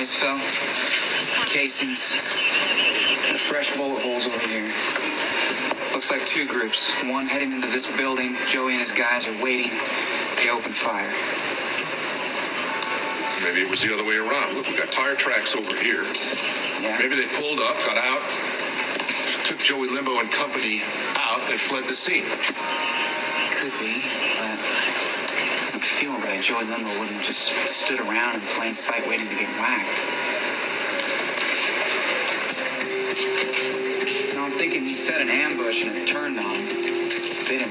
bodies fell. Casings. And fresh bullet holes over here. Looks like two groups. One heading into this building. Joey and his guys are waiting. They open fire. Maybe it was the other way around. Look, we got tire tracks over here. Yeah. Maybe they pulled up, got out, took Joey Limbo and company out, and fled the scene. Could be, but it doesn't feel. Joey Limbo wouldn't have just stood around in plain sight waiting to get whacked. No, I'm thinking he set an ambush and it turned on him. Bit him.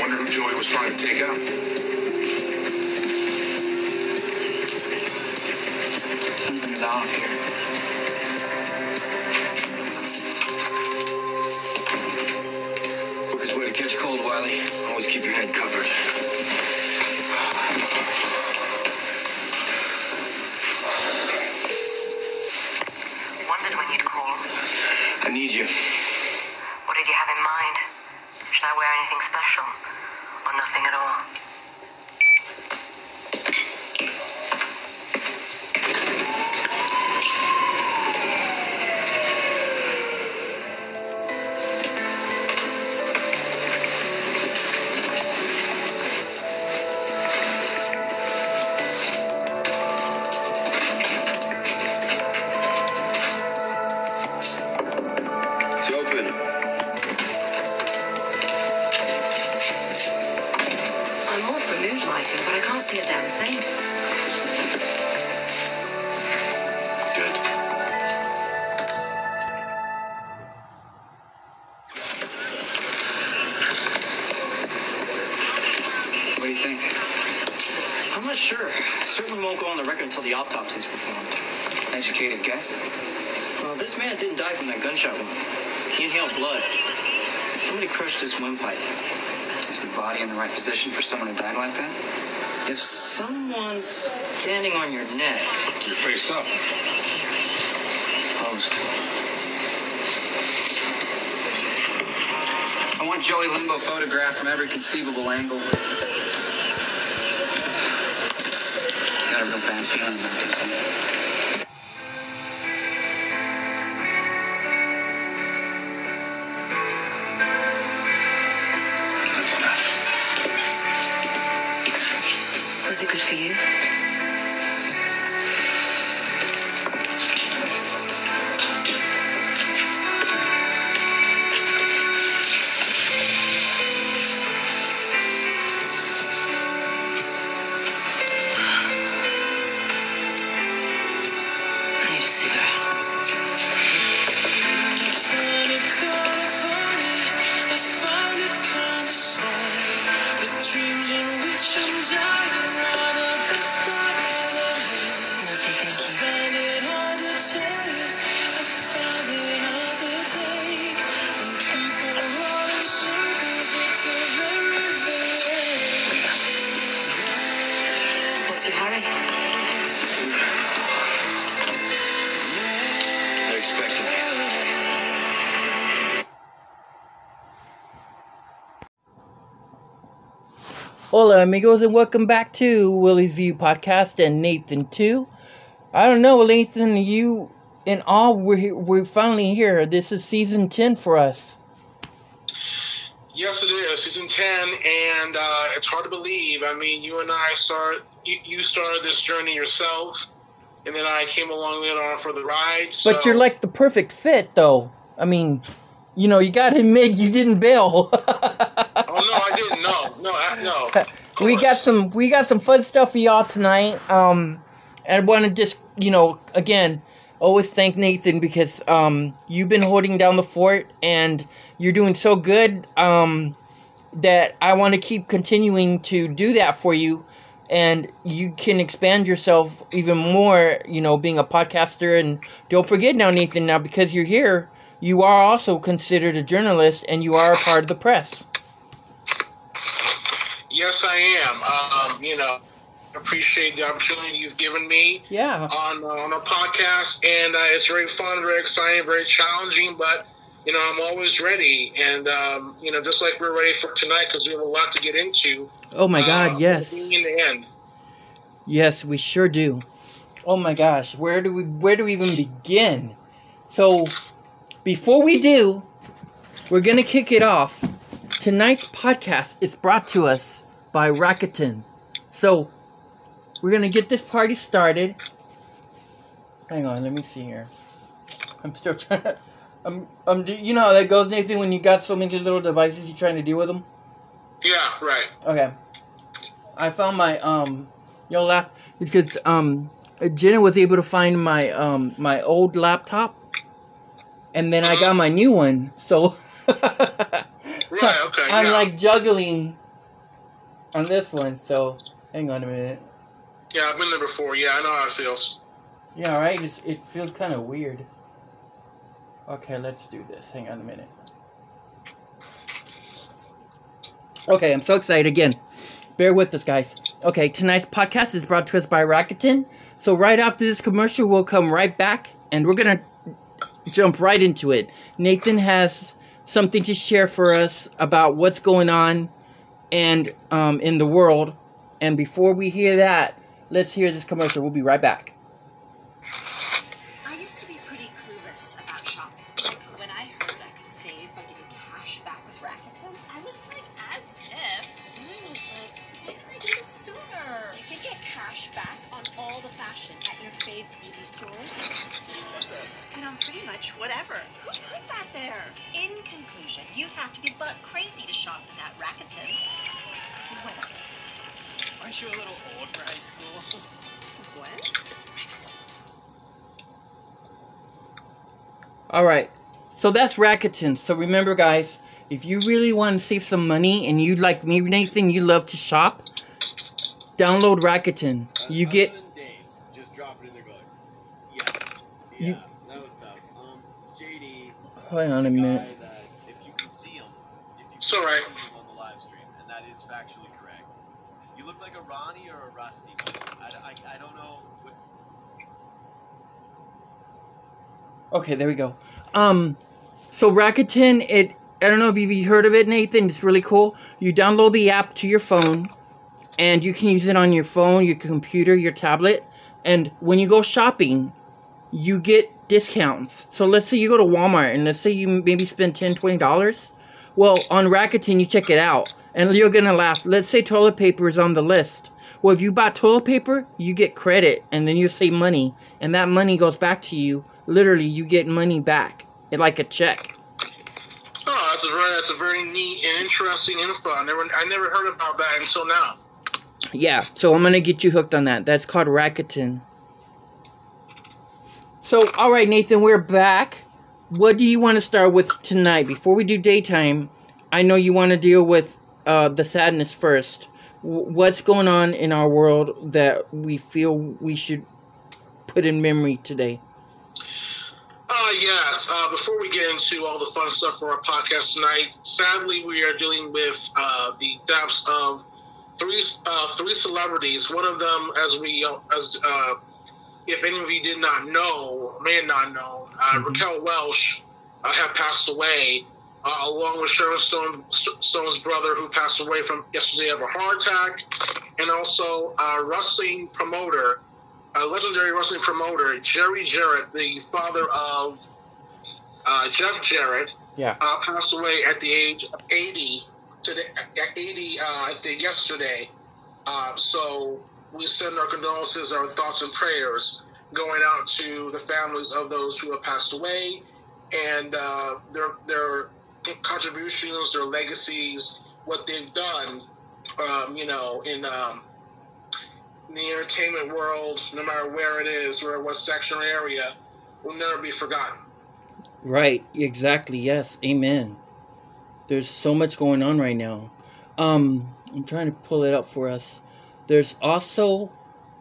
Wonder who Joey was trying to take out. Something's off here. Head covered. On your neck, Your face up. Oh, Posed. I want Joey Limbo photographed from every conceivable angle. Got a real bad feeling about this Hola, amigos, and welcome back to Willie's View Podcast and Nathan too. I don't know, Nathan, you and all, we're we're finally here. This is season ten for us. Yes, it is season ten, and uh, it's hard to believe. I mean, you and I start. You, you started this journey yourself, and then I came along later on for the ride. So, But you're like the perfect fit, though. I mean, you know, you got to admit you didn't bail. oh no, I didn't. No, no, I- no. We got some we got some fun stuff for y'all tonight. Um, I want to just you know again always thank Nathan because um you've been holding down the fort and you're doing so good um that I want to keep continuing to do that for you and you can expand yourself even more you know being a podcaster and don't forget now Nathan now because you're here you are also considered a journalist and you are a part of the press. Yes, I am. Um, you know, appreciate the opportunity you've given me Yeah. on uh, on a podcast, and uh, it's very fun, very exciting, very challenging. But you know, I'm always ready, and um, you know, just like we're ready for tonight because we have a lot to get into. Oh my Uh, god, yes. In the end, Yes, we sure do. Oh my gosh, where do we where do we even begin? So, before we do, we're gonna kick it off. Tonight's podcast is brought to us by Rakuten. So, we're gonna get this party started. Hang on, let me see here. I'm still trying to. I'm, I'm, you know how that goes, Nathan, when you got so many little devices you're trying to deal with them? Yeah, right. Okay. I found my, um, you'll laugh, because, um, Jenna was able to find my, um, my old laptop, and then I got my new one, so. Right, okay, I'm yeah. like juggling on this one, so hang on a minute. Yeah, I've been there before. Yeah, I know how it feels. Yeah, right. It's, it feels kind of weird. Okay, let's do this. Hang on a minute. Okay, I'm so excited again. Bear with us, guys. Okay, tonight's podcast is brought to us by Rakuten. So right after this commercial, we'll come right back, and we're gonna jump right into it. Nathan has something to share for us about what's going on and um, in the world. And before we hear that, let's hear this commercial. We'll be right back. Aren't you a little old for high school? What? All right. So that's Rakuten. So remember, guys, if you really want to save some money and you like me, Nathan, you love to shop, download Rakuten. You get Dave, just drop it in there going, yeah, yeah, You- that was tough. Um, it's JD. Hold on a minute. That if you can see him, if you can It's all Ronnie or a Rusty. I, I, I don't know. What, Okay, there we go. Um, so Rakuten, it I don't know if you've heard of it, Nathan. It's really cool. You download the app to your phone, and you can use it on your phone, your computer, your tablet. And when you go shopping, you get discounts. So let's say you go to Walmart and let's say you maybe spend $10, $20. Well, on Rakuten, you check it out, and you're gonna laugh. Let's say toilet paper is on the list. Well, if you buy toilet paper, you get credit, and then you save money, and that money goes back to you. Literally, you get money back, it like a check. Oh, that's a very that's a very neat and interesting info. I never I never heard about that until now. Yeah, so I'm gonna get you hooked on that. That's called Rakuten. So, all right, Nathan, we're back. What do you want to start with tonight? Before we do daytime, I know you want to deal with uh, the sadness first. W- what's going on in our world that we feel we should put in memory today? Uh, yes. Uh, before we get into all the fun stuff for our podcast tonight, sadly, we are dealing with uh, the deaths of three uh, three celebrities. One of them, as we as uh, if any of you did not know, may have not known, uh, Raquel Welch uh, had passed away, uh, along with Sharon Stone, St- Stone's brother, who passed away from yesterday of a heart attack, and also uh, wrestling promoter a legendary wrestling promoter, Jerry Jarrett, the father of uh, Jeff Jarrett, Yeah. uh, passed away at the age of 80 today. At 80, uh, I think yesterday. Uh, so we send our condolences, our thoughts and prayers going out to the families of those who have passed away and uh, their their contributions, their legacies, what they've done. Um, you know, in um, the entertainment world, no matter where it is or what section or area, will never be forgotten. Right, exactly. Yes, amen. There's so much going on right now. Um, I'm trying to pull it up for us. There's also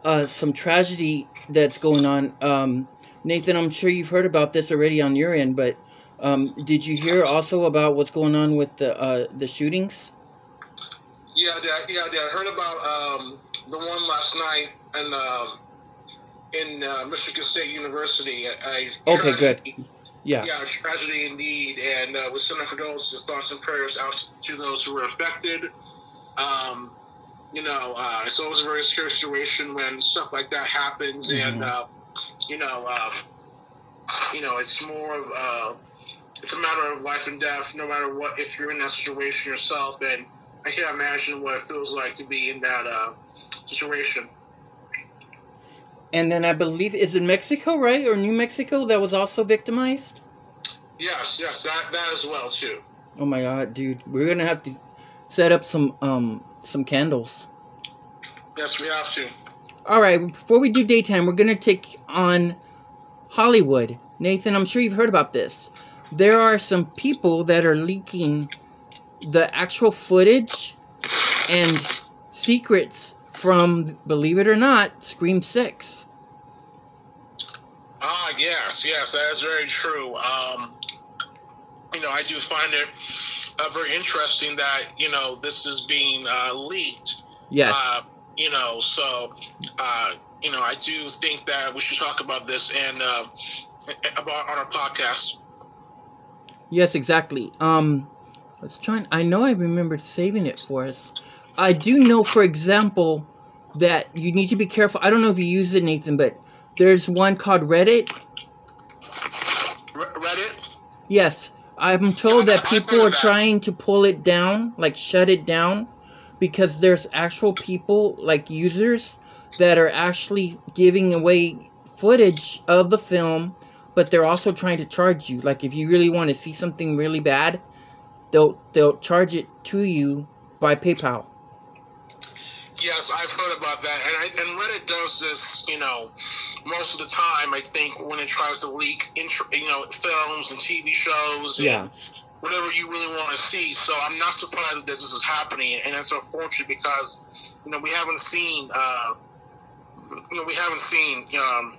uh, some tragedy that's going on. Um, Nathan, I'm sure you've heard about this already on your end, but um, did you hear also about what's going on with the uh, the shootings? Yeah, yeah, yeah. I heard about um, the one last night in um, in uh, Michigan State University. Okay, good. Yeah. Yeah, a tragedy indeed, and uh, we send our condolences, thoughts, and prayers out to those who were affected. Um, you know, uh, it's always a very scary situation when stuff like that happens, and Mhm. uh, you know, um, you know, it's more of uh, it's a matter of life and death, no matter what. If you're in that situation yourself, and I can't imagine what it feels like to be in that uh, situation. And then I believe is it Mexico, right, or New Mexico that was also victimized. Yes, yes, that that as well too. Oh my god, dude, we're gonna have to set up some um some candles. Yes, we have to. All right, before we do daytime, we're gonna take on Hollywood. Nathan, I'm sure you've heard about this. There are some people that are leaking the actual footage and secrets from, believe it or not, Scream Six. Ah, yes, yes, that is very true. Um, you know, I do find it uh, very interesting that you know this is being uh, leaked. Yes. Uh, you know, so uh, you know, I do think that we should talk about this and uh, about on our podcast. Yes, exactly. Um, let's try. And, I know I remembered saving it for us. I do know, for example, that you need to be careful. I don't know if you use it, Nathan, but there's one called Reddit. Re- Reddit. Yes, I'm told that people are trying to pull it down, like shut it down, because there's actual people, like users, that are actually giving away footage of the film, but they're also trying to charge you. Like if you really want to see something really bad, they'll they'll charge it to you by PayPal. Yes, I've heard about that, and I, and Reddit does this, you know, most of the time. I think when it tries to leak, intro, you know, films and TV shows, and Yeah. whatever you really want to see. So I'm not surprised that this is happening, and it's unfortunate because, you know, we haven't seen, uh, you know, we haven't seen um,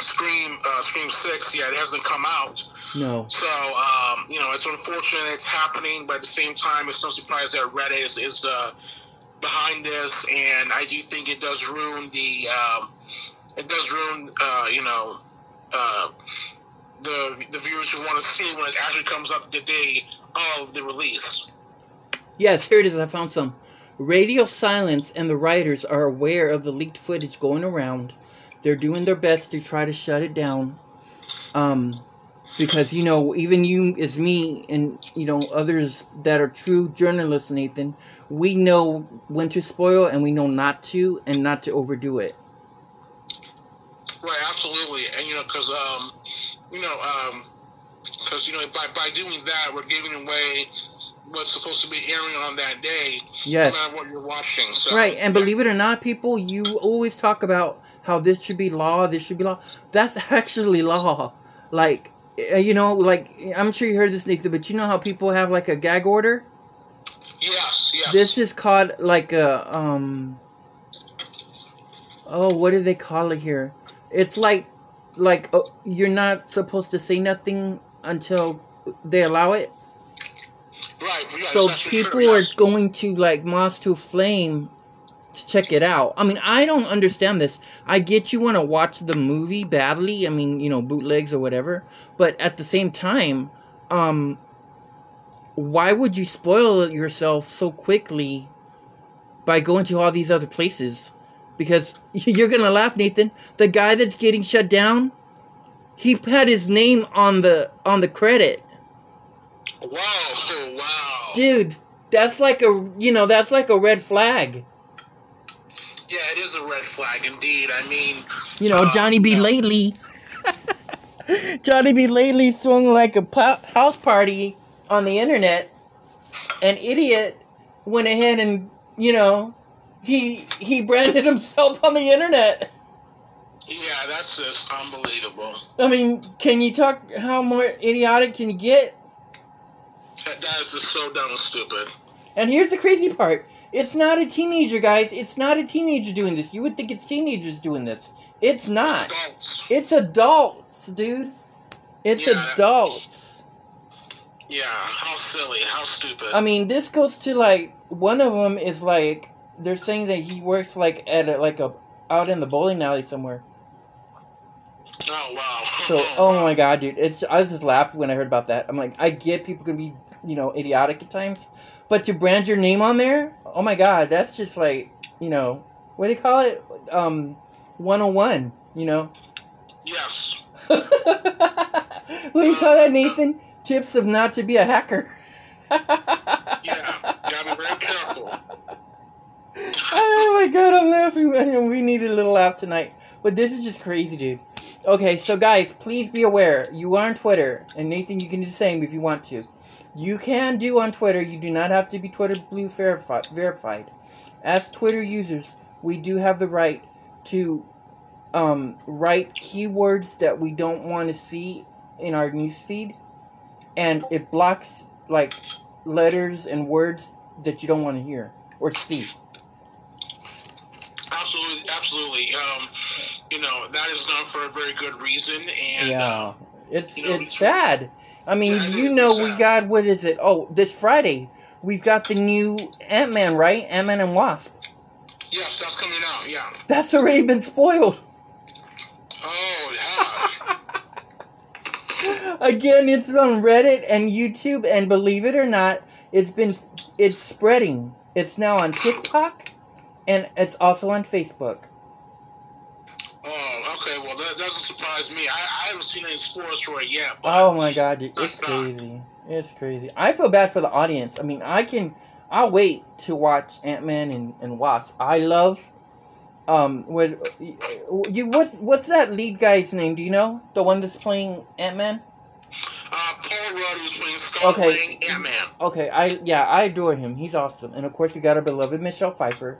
Scream, uh, Scream Six yet. It hasn't come out. No. So, um, you know, it's unfortunate it's happening, but at the same time, it's no surprise that Reddit is, is uh, behind this, and I do think it does ruin the, um, it does ruin, uh, you know, uh, the the viewers who want to see when it actually comes up the day of the release. Yes, here it is. I found some. Radio Silence and the writers are aware of the leaked footage going around. They're doing their best to try to shut it down. Um, because you know, even you as me and you know others that are true journalists, Nathan, we know when to spoil and we know not to, and not to overdo it. Right, absolutely, and you know, because um, you know, um, because you know, by by doing that, we're giving away what's supposed to be airing on that day. Yes. No matter what you're watching. So Right, and believe it or not, people, you always talk about how this should be law, this should be law. That's actually law. Like, uh, you know, like I'm sure you heard this, Nathan, but you know how people have like a gag order. Yes, yes. This is called like a um. Oh, what do they call it here? It's like, like uh, you're not supposed to say nothing until they allow it. Right. yes, so people sure, are going to like Moss to Flame to check it out. I mean, I don't understand this. I get you want to watch the movie badly. I mean, you know, bootlegs or whatever. But at the same time, um, why would you spoil yourself so quickly by going to all these other places? Because you're gonna laugh, Nathan. The guy that's getting shut down, he had his name on the on the credit. Wow! Wow! Dude, that's like a you know that's like a red flag. Is a red flag indeed. I mean, You know, uh, Johnny B. Lately. Johnny B. Lately swung like a house party on the internet. An idiot went ahead and you know he he branded himself on the internet. Yeah, that's just unbelievable. I mean, can you talk? How more idiotic can you get? That, that is just so dumb and stupid. And here's the crazy part. It's not a teenager, guys. It's not a teenager doing this. You would think it's teenagers doing this. It's not. Adults. It's adults, dude. It's Yeah. adults. Yeah, how silly, how stupid. I mean, this goes to like one of them is like they're saying that he works like at a, like a out in the bowling alley somewhere. oh wow. So, oh, oh my god, dude, it's I was just laughing when I heard about that. I'm like, I get people can be, you know, idiotic at times, but to brand your name on there, oh my god, that's just like, you know, what do you call it? Um, 101, you know. Yes. what do you call that, Nathan? Tips of not to be a hacker. Yeah. Gotta be very careful. oh my god, I'm laughing, man. We need a little laugh tonight. But this is just crazy, dude. Okay, so guys, please be aware. You are on Twitter, and Nathan, you can do the same if you want to. You can do on Twitter. You do not have to be Twitter Blue verified. verified. As Twitter users, we do have the right to um, write keywords that we don't want to see in our newsfeed, and it blocks like letters and words that you don't want to hear or see. Absolutely, absolutely. Um, you know that is done for a very good reason, and Yeah, uh, it's you know, it's sad. I mean, you know, we uh, got what is it? Oh, this Friday we've got the new Ant Man, right? Ant Man and Wasp. yes, that's coming out. Yeah. That's already been spoiled. Oh, yeah. Again, it's on Reddit and YouTube, and believe it or not, it's been it's spreading. It's now on TikTok, and it's also on Facebook. Oh, okay. Well, that doesn't surprise me. I, I haven't seen any spoilers for it yet. But Oh my god, dude, it's That's not- crazy. It's crazy. I feel bad for the audience. I mean, I can, I'll wait to watch Ant Man and, and Wasp. I love, um, what you what's what's that lead guy's name? Do you know the one that's playing Ant Man? uh, Paul Rudd was playing Scott Okay. Ant Man. Okay, I yeah, I adore him. He's awesome, and of course we got our beloved Michelle Pfeiffer.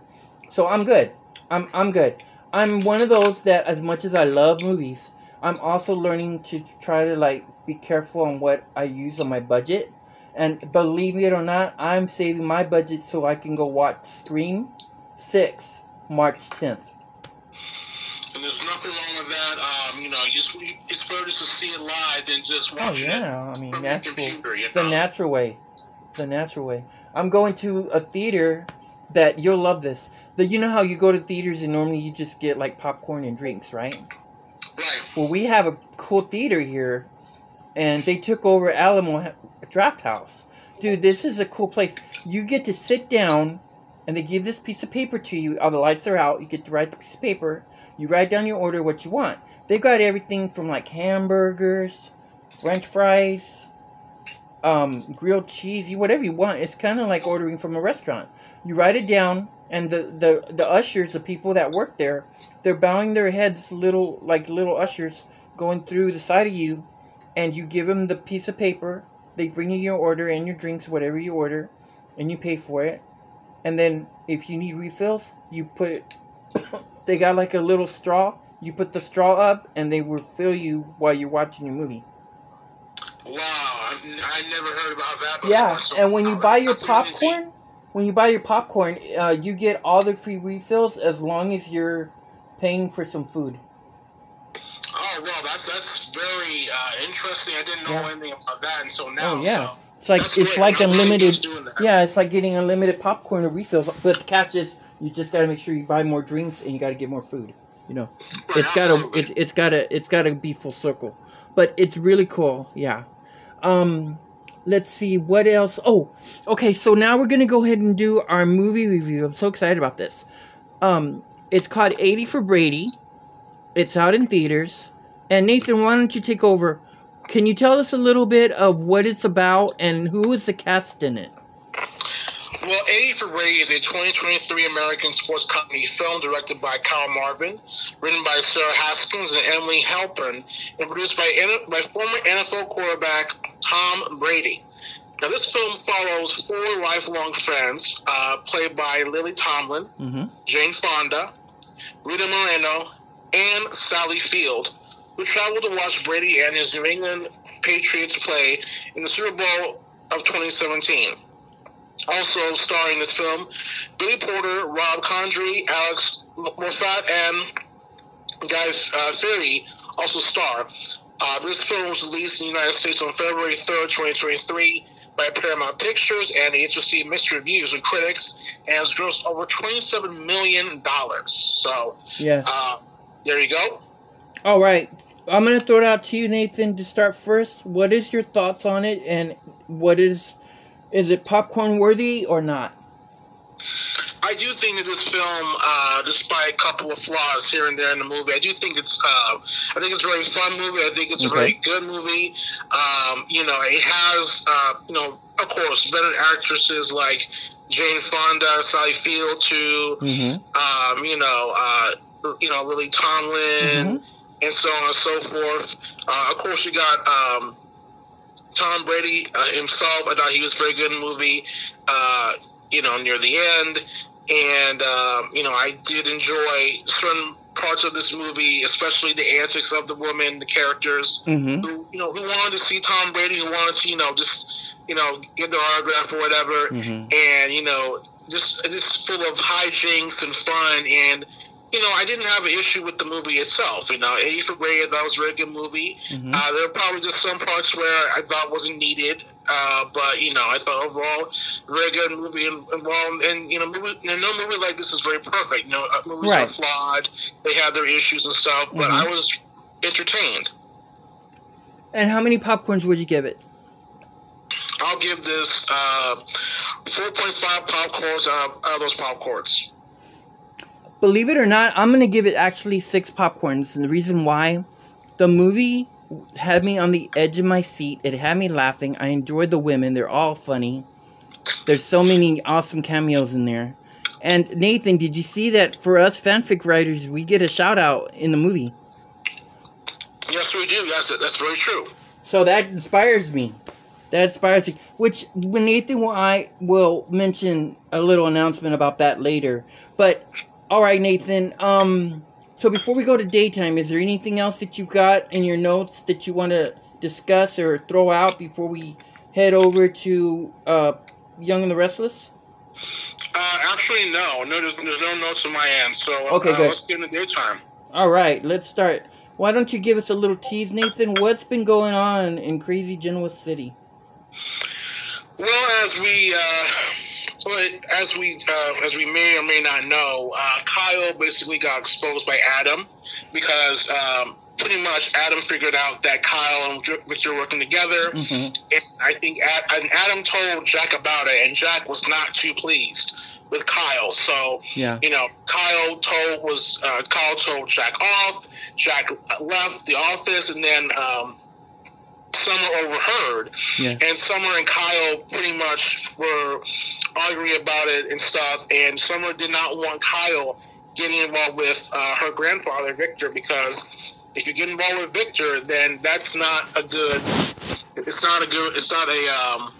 So I'm good. I'm I'm good. I'm one of those that, as much as I love movies, I'm also learning to try to like be careful on what I use on my budget. And believe it or not, I'm saving my budget so I can go watch Scream Six March 10th. And there's nothing wrong with that. Um, you know, you, it's better to see it live than just Oh watching it. I mean from the natural, computer, you the natural way, the natural way. I'm going to a theater that you'll love this. The you know how you go to theaters and normally you just get like popcorn and drinks, right? Right. Well, we have a cool theater here, and they took over Alamo Drafthouse. Dude, this is a cool place. You get to sit down, and they give this piece of paper to you. All the lights are out. You get to write the piece of paper. You write down your order, what you want. They've got everything from like hamburgers, French fries, um, grilled cheese, whatever you want. It's kind of like ordering from a restaurant. You write it down, and the, the, the ushers, the people that work there, they're bowing their heads, little like little ushers, going through the side of you, and you give them the piece of paper. They bring you your order and your drinks, whatever you order, and you pay for it. And then if you need refills, you put. they got like a little straw. You put the straw up, and they will fill you while you're watching your movie. Wow, I, I never heard about that before. Yeah, so- and when you buy your popcorn, when you buy your popcorn, uh, you get all the free refills as long as you're paying for some food. Oh well, that's that's very uh, interesting. I didn't know Yeah. anything about that until now. oh yeah, So it's like it's great. like I'm unlimited. just doing that. Yeah, it's like getting unlimited popcorn or refills. But the catch is, you just got to make sure you buy more drinks and you got to get more food. You know, Right, it's gotta it's it's gotta it's gotta be full circle. But it's really cool. Yeah. Um. Let's see what else. Oh, okay. So now we're gonna go ahead and do our movie review. I'm so excited about this. Um, it's called 80 for Brady. It's out in theaters. And Nathan, why don't you take over? Can you tell us a little bit of what it's about and who is the cast in it? Well, 80 for Brady is a 2023 American sports comedy film directed by Kyle Marvin, written by Sarah Haskins and Emily Halpern, and produced by, by former NFL quarterback Tom Brady. Now, this film follows four lifelong friends, uh, played by Lily Tomlin, Mm-hmm. Jane Fonda, Rita Moreno, and Sally Field, who traveled to watch Brady and his New England Patriots play in the Super Bowl of 2017. Also starring in this film, Billy Porter, Rob Corddry, Alex Moffat, and Guy uh, Fieri also star. Uh, this film was released in the United States on February 3rd, 2023 by Paramount Pictures, and it's received mixed reviews from critics and has grossed over $27 million. So, Yes. uh, there you go. All right. I'm gonna throw it out to you, Nathan, to start first. What is your thoughts on it, and what is is it popcorn worthy or not? I do think that this film, uh, despite a couple of flaws here and there in the movie, I do think it's. Uh, I think it's a really fun movie. I think it's a really good movie. Um, you know, it has, uh, you know, of course, veteran actresses like Jane Fonda, Sally Field, to Mm-hmm. um, you know, uh, you know, Lily Tomlin, and so on and so forth. Uh, of course, you got um, Tom Brady uh, himself. I thought he was very good in the movie. You know, near the end, and um, you know, I did enjoy certain parts of this movie, especially the antics of the woman, the characters Mm-hmm. who you know who wanted to see Tom Brady, who wanted to you know just you know get their autograph or whatever, Mhm. and you know just just full of hijinks and fun and. You know, I didn't have an issue with the movie itself. You know, 80 for Brady, that was a very good movie. Mhm. Uh, there were probably just some parts where I thought wasn't needed, uh, but you know, I thought overall very good movie. And, and well, and you know, movie, you know, no movie like this is very perfect. You know, uh, movies Right. are flawed; they have their issues and stuff. But Mhm. I was entertained. And how many popcorns would you give it? I'll give this uh, 4.5 popcorns of, out of those popcorns. Believe it or not, I'm gonna give it actually six popcorns, and the reason why, the movie had me on the edge of my seat. It had me laughing. I enjoyed the women; they're all funny. There's so many awesome cameos in there. And Nathan, did you see that for us fanfic writers, we get a shout out in the movie? Yes, we do. Yes, that's very true. So that inspires me. That inspires me. Which when Nathan will I will mention a little announcement about that later. But all right, Nathan. Um. So before we go to daytime, is there anything else that you've got in your notes that you want to discuss or throw out before we head over to uh, Young and the Restless? Uh, actually, no. No, there's, there's no notes on my end. So Okay, uh, good. let's get into daytime. All right, let's start. Why don't you give us a little tease, Nathan? What's been going on in crazy Genoa City? Well, as we uh, well, as we uh, as we may or may not know, uh, Kyle basically got exposed by Adam because um, pretty much Adam figured out that Kyle and Victor were working together. Mhm. And I think Ad, and Adam told Jack about it, and Jack was not too pleased with Kyle. So Yeah. you know, Kyle told was uh, Kyle told Jack off. Jack left the office, and then um, Summer overheard. Yeah. And Summer and Kyle pretty much were arguing about it and stuff. And Summer did not want Kyle getting involved with uh, her grandfather Victor because if you get involved with Victor, then that's not a good. It's not a good. It's not a. Um,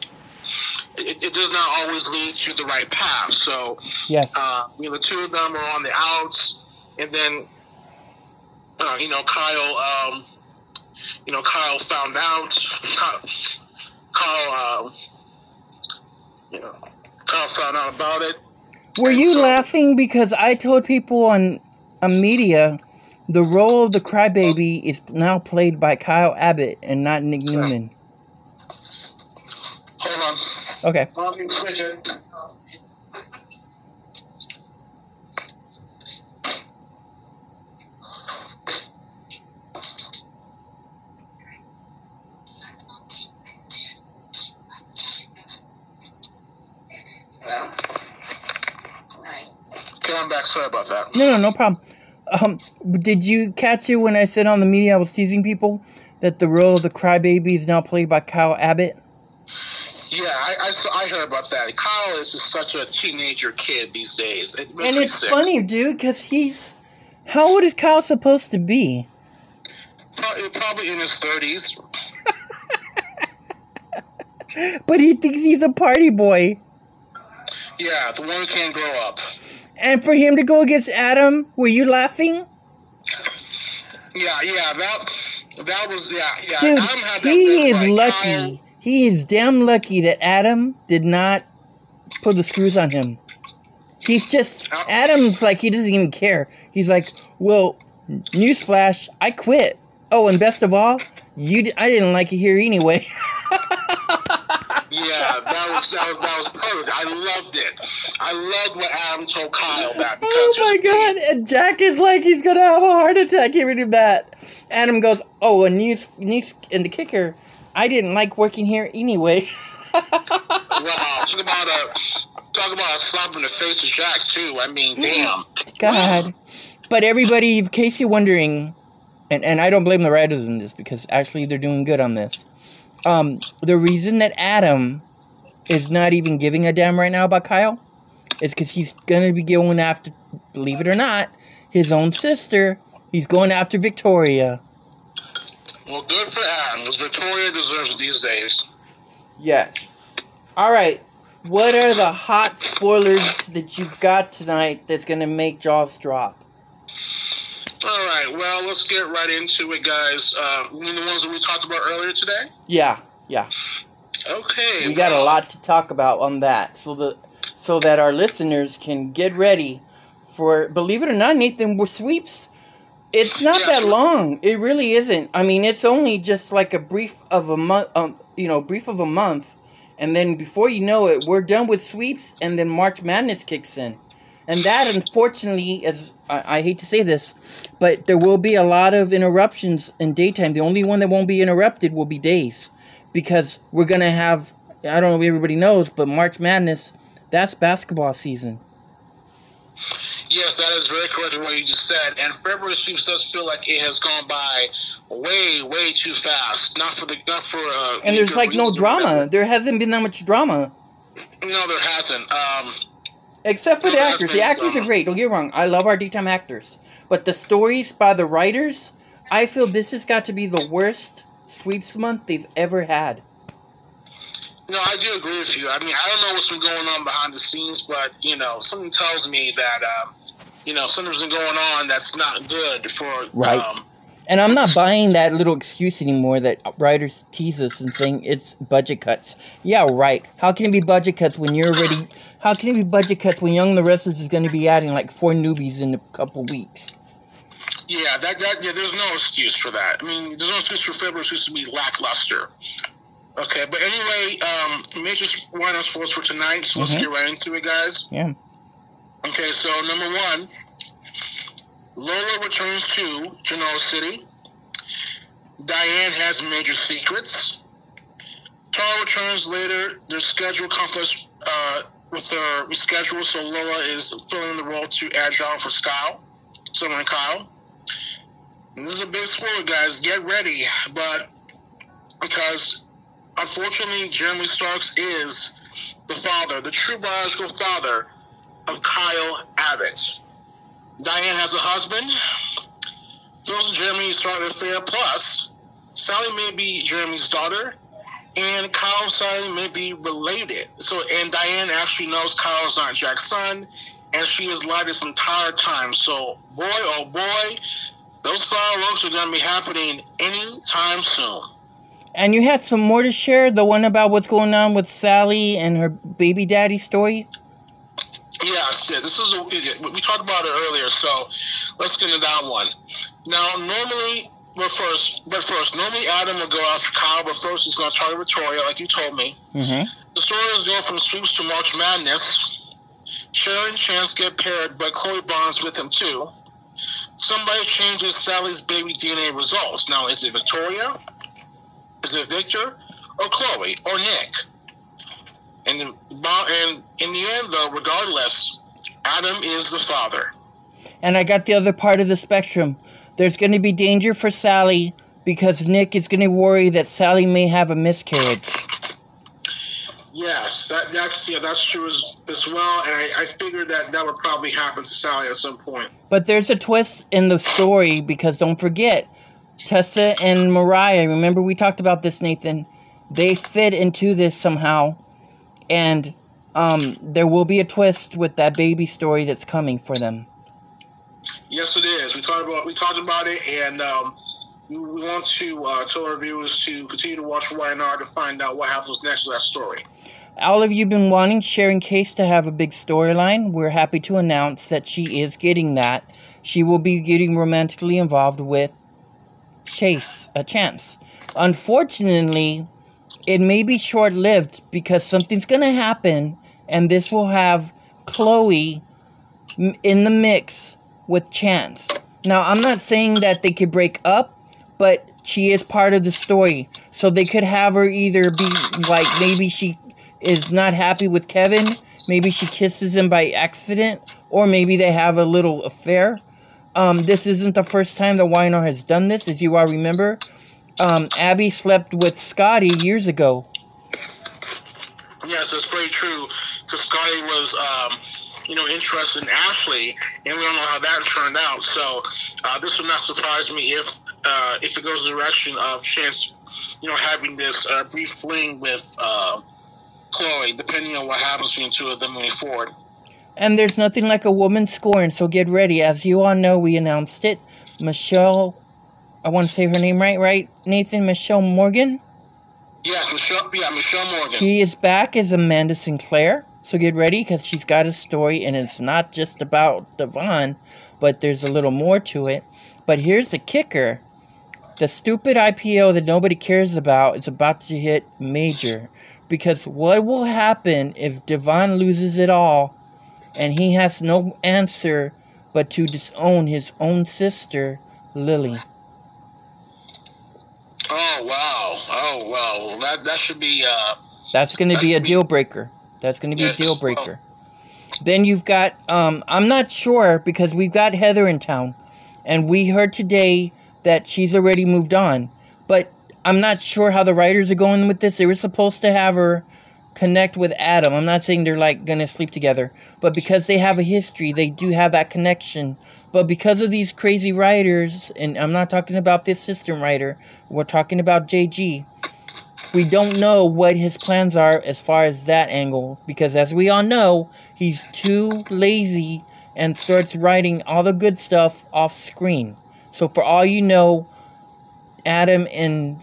it, it does not always lead to the right path. So, Yes. uh, you know, the two of them are on the outs, and then, uh, you know, Kyle, um, you know, Kyle found out. Kyle, Kyle um, you know, Kyle found out about it. Were you laughing because I told people on a media the role of the crybaby is now played by Kyle Abbott and not Nick Newman? Hold on. Okay. Okay, I'm back. Sorry about that. No, no, no problem. Um, did you catch it when I said on the media I was teasing people that the role of the crybaby is now played by Kyle Abbott? Yeah, I, I, I heard about that. Kyle is such a teenager kid these days. It And it's sick. funny, dude, because he's. How old is Kyle supposed to be? Probably, probably in his 30s. But he thinks he's a party boy. Yeah, the one who can't grow up. And for him to go against Adam, were you laughing? Yeah, yeah, that that was yeah, yeah. Dude, Adam he is like lucky. Kyle- He is damn lucky that Adam did not put the screws on him. He's just Adam's like he doesn't even care. He's like, well, newsflash, I quit. Oh, and best of all, you I didn't like it here anyway. Yeah, that was that was that was perfect. I loved it. I loved what Adam told Kyle that Oh my god! And Jack is like he's gonna have a heart attack hearing that. Adam goes, "Oh, and you, you and the kicker, I didn't like working here anyway." wow, talk about a talk about a slap in the face of Jack too. I mean, mm. damn. God. But everybody, in case you're wondering, and, and I don't blame the writers in this because actually they're doing good on this. Um, the reason that Adam is not even giving a damn right now about Kyle is because he's gonna be going after, believe it or not, his own sister. He's going after Victoria. Well, good for Adam, because Victoria deserves these days. Yes. All right. What are the hot spoilers that you've got tonight that's gonna make jaws drop? All right, well, let's get right into it, guys. Uh, the ones that we talked about earlier today? Yeah, yeah. Okay. We got a lot to talk about on that, so the so that our listeners can get ready for. Believe it or not, Nathan, we're sweeps. It's not Yeah, that sure. long. It really isn't. I mean, it's only just like a brief of a month. Um, you know, brief of a month, and then before you know it, we're done with sweeps, and then March Madness kicks in, and that unfortunately, as I, I hate to say this, but there will be a lot of interruptions in daytime. The only one that won't be interrupted will be days, because we're gonna have. I don't know if everybody knows, but March Madness, that's basketball season. Yes, that is very correct what you just said. And February sweeps does feel like it has gone by way, way too fast. Not for the, not for. Uh, And there's like no drama. There hasn't been that much drama. No, there hasn't. Um, Except for the actors. The actors are great. Don't get me wrong. I love our daytime actors. But the stories by the writers, I feel this has got to be the worst sweeps month they've ever had. no, I do agree with you. I mean, I don't know what's been going on behind the scenes, but you know, something tells me that um, you know something's been going on that's not good for Right. Um, And I'm not buying that little excuse anymore that writers tease us and saying it's budget cuts. Yeah, right. How can it be budget cuts when you're already? How can it be budget cuts when Young the Restless is going to be adding like four newbies in a couple weeks? Yeah, that, that yeah, there's no excuse for that. I mean, there's no excuse for February to be lackluster. Okay, but anyway, um, major wine sports for tonight. So let's Mhm. get right into it, guys. Yeah. Okay, so number one, Lola returns to Genoa City. Diane has major secrets. Tara returns later. Their schedule conflicts uh, with their schedule, so Lola is filling the role to Agile for Kyle, someone Kyle. And this is a big spoiler, guys. Get ready, but because unfortunately, Jeremy Starks is the father, the true biological father of Kyle Abbott. Diane has a husband. Phyllis and Jeremy start an affair. Plus, Sally may be Jeremy's daughter, and Kyle and Sally may be related. So, and Diane actually knows Kyle's not Jack's son, and she has lied this entire time. So, boy, oh boy, those fireworks are going to be happening anytime soon. And you had some more to share. The one about what's going on with Sally and her baby daddy story. Yes, yeah, this is a, we talked about it earlier, so let's get into that one. Now, normally, but first, but first, normally Adam will go after Kyle, but first he's going to target Victoria, like you told me. Mm-hmm. The story is going from sweeps to March Madness. Sharon and Chance get paired, but Chloe bonds with him too. Somebody changes Sally's baby DNA results. Now, is it Victoria? Is it Victor? Or Chloe? Or Nick? And, and in the end, though, regardless, Adam is the father. And I got the other part of the spectrum. There's going to be danger for Sally because Nick is going to worry that Sally may have a miscarriage. Yes, that, that's yeah, that's true as, as well. And I, I figured that that would probably happen to Sally at some point. But there's a twist in the story because don't forget, Tessa and Mariah, remember we talked about this, Nathan? They fit into this somehow. And um, there will be a twist with that baby story that's coming for them. Yes, it is. We talked about we talked about it, and um, we, want to uh, tell our viewers to continue to watch Y&R to find out what happens next to that story. All of you been wanting Sharon Case to have a big storyline. We're happy to announce that she is getting that. She will be getting romantically involved with Chase, a chance. Unfortunately, it may be short lived because something's going to happen, and this will have Chloe in the mix with Chance. Now, I'm not saying that they could break up, but she is part of the story. So they could have her either be like maybe she is not happy with Kevin, maybe she kisses him by accident, or maybe they have a little affair. Um, this isn't the first time that Y&R has done this, as you all remember. Um, Abby slept with Scotty years ago. Yes, that's very true. Because Scotty was, um, you know, interest in Ashley, and we don't know how that turned out. So uh, this would not surprise me if uh, if it goes the direction of Chance, you know, having this uh, brief fling with uh, Chloe, depending on what happens between the two of them moving forward. And there's nothing like a woman scorn, so get ready. As you all know, we announced it. Michelle, I want to say her name right, right? Nathan Michelle Morgan. Yes, Michelle. Yeah, Michelle Morgan. She is back as Amanda Sinclair. So get ready because she's got a story, and it's not just about Devon, but there's a little more to it. But here's the kicker the stupid IPO that nobody cares about is about to hit major. Because what will happen if Devon loses it all and he has no answer but to disown his own sister, Lily? Oh wow! Oh wow! That that should be. Uh, That's going to be a be- deal breaker. That's going to be a Yes, deal well- breaker. Then you've got um I'm not sure because we've got Heather in town and we heard today that she's already moved on. But I'm not sure how the writers are going with this. They were supposed to have her connect with Adam. I'm not saying they're like going to sleep together, but because they have a history, they do have that connection. But because of these crazy writers, and I'm not talking about this system writer, we're talking about JG we don't know what his plans are as far as that angle because as we all know he's too lazy and starts writing all the good stuff off screen so for all you know adam and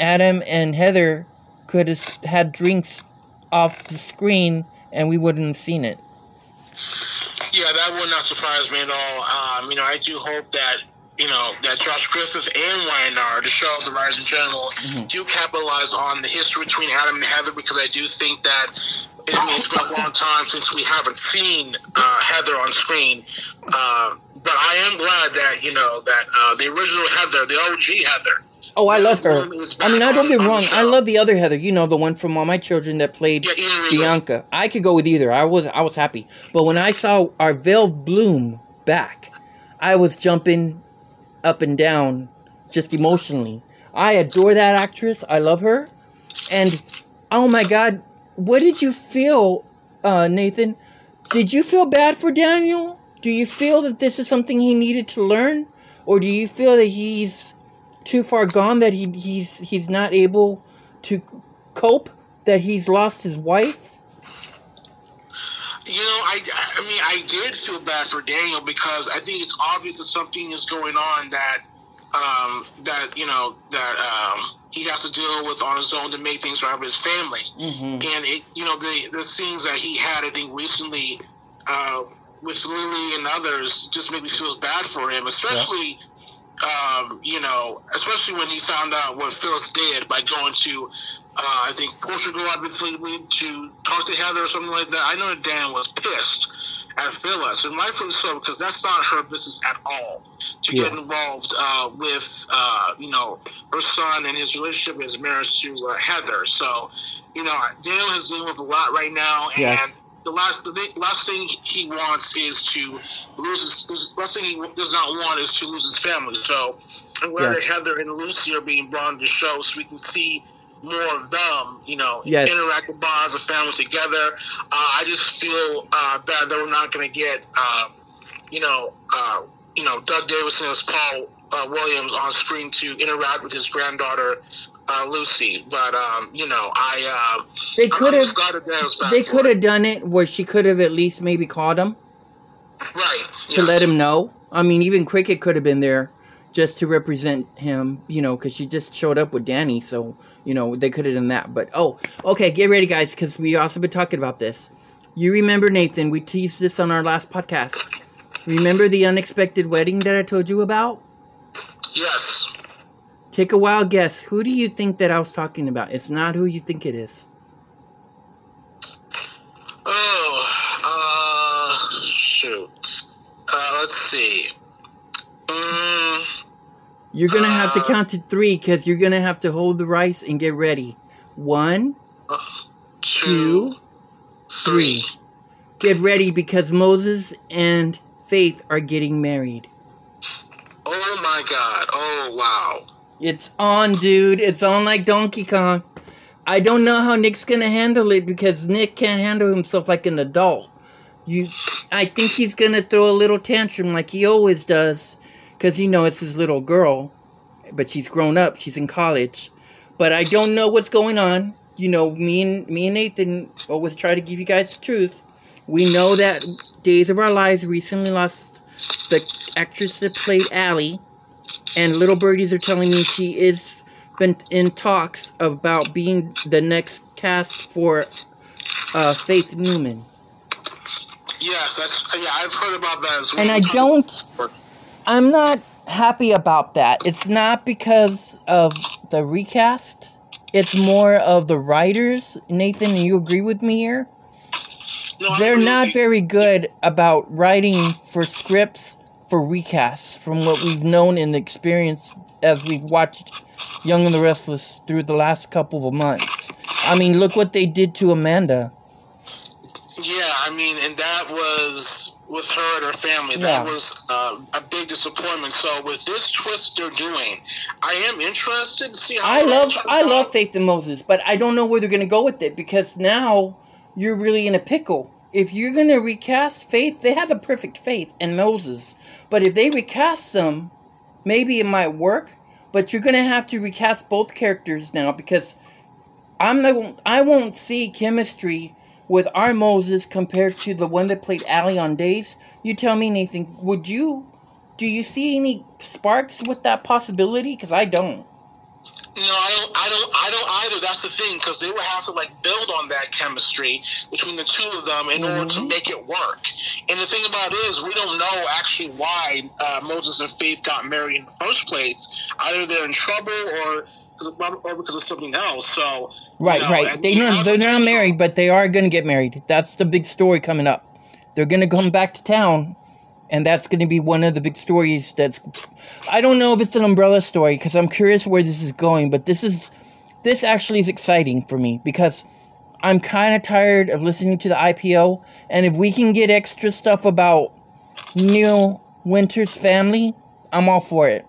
adam and heather could have had drinks off the screen and we wouldn't have seen it Yeah, that would not surprise me at all. Um, you know, I do hope that you know that Josh Griffith and Weinar, the show, the writers in general, do capitalize on the history between Adam and Heather because I do think that. I mean, it's been a long time since we haven't seen uh, Heather on screen, uh, but I am glad that you know that uh, the original Heather, the OG Heather, oh i love her. I mean i don't get on wrong. I love the other heather you know the one from all my children that played Yeah, bianca. I could go with either. I was i was happy. But when i saw our veil bloom back i was jumping up and down just emotionally. I adore that actress. I love her. And oh my god what did you feel uh nathan? Did you feel bad for daniel? Do you feel that this is something he needed to learn? Or do you feel that he's too far gone that he he's he's not able to cope that he's lost his wife You know, I, I mean, I did feel bad for Daniel because I think it's obvious that something is going on that, um, that you know, that um, he has to deal with on his own to make things right with his family. mm-hmm. And it, you know, the the scenes that he had, I think, recently uh, with Lily and others, just made me feel bad for him, especially. Um, you know, especially when he found out what Phyllis did by going to, uh, I think Portugal, I believe, to talk to Heather or something like that. I know Dan was pissed at Phyllis, and rightfully so, because that's not her business at all to get involved uh, with, uh, you know, her son and his relationship, and his marriage to uh, Heather. So, you know, Daniel is dealing with a lot right now, and Yes. The last the last thing he wants is to lose his last thing he does not want is to lose his family. So I'm glad Yes. that Heather and Lucy are being brought on the show so we can see more of them, you know, Yes. interact with bonds of family together. Uh, I just feel uh, bad that we're not going to get, uh, you know, uh, you know, Doug Davidson as Paul uh, Williams on screen to interact with his granddaughter uh, Lucy. But um, you know, I uh, They could have- just glad that Dan was back they could have done it where she could have at least maybe called him right to yes. let him know i mean even cricket could have been there just to represent him you know because she just showed up with danny so you know they could have done that but oh okay get ready guys because we also been talking about this you remember nathan we teased this on our last podcast remember the unexpected wedding that i told you about Yes. Take a wild guess. Who do you think that I was talking about? It's not who you think it is. Oh, uh, shoot. Uh, let's see. Mm, You're gonna have to Uh, count to three because you're gonna have to hold the rice and get ready. One, two, three. Get ready because Moses and Faith are getting married. oh my god. Oh, wow. It's on, dude. It's on like Donkey Kong. I don't know how Nick's gonna handle it because Nick can't handle himself like an adult. You, I think he's gonna throw a little tantrum like he always does, cause you know it's his little girl, but she's grown up. She's in college, but I don't know what's going on. You know, me and me and Nathan always try to give you guys the truth. We know that Days of Our Lives recently lost the actress that played Allie, and little birdies are telling me she is been in talks about being the next cast for uh, Faith Newman. Yes, that's, yeah, I've heard about that as well. And I don't, I'm not happy about that. It's not because of the recast. It's more of the writers. Nathan, you agree with me here? No, They're not very good about writing for scripts for recasts from what we've known and experienced as we've watched Young and the Restless through the last couple of months. I mean, look what they did to Amanda. Yeah, I mean, and that was with her and her family. Yeah. That was uh, a big disappointment. So with this twist they're doing, I am interested to see how I love I out. love Faith and Moses, but I don't know where they're gonna go with it because now you're really in a pickle. If you're gonna recast Faith, they have the perfect Faith in Moses, but if they recast them, maybe it might work. But you're gonna have to recast both characters now because I'm not. I won't see chemistry with our Moses compared to the one that played Allie on Days. You tell me, Nathan. Would you? Do you see any sparks with that possibility? Because I don't. No, I don't. I don't. I don't either. That's the thing, because they would have to like build on that chemistry between the two of them in order to Mhm. make it work. And the thing about it is, we don't know actually why uh, Moses and Faith got married in the first place. Either they're in trouble or because of, or because of something else. So Right, you know, right. They not, they're not married, but they are going to get married. That's the big story coming up. They're going to come back to town, and that's going to be one of the big stories. That's I don't know if it's an umbrella story because I'm curious where this is going, but this is this actually is exciting for me because I'm kind of tired of listening to the IPO, and if we can get extra stuff about Neil Winter's family, I'm all for it.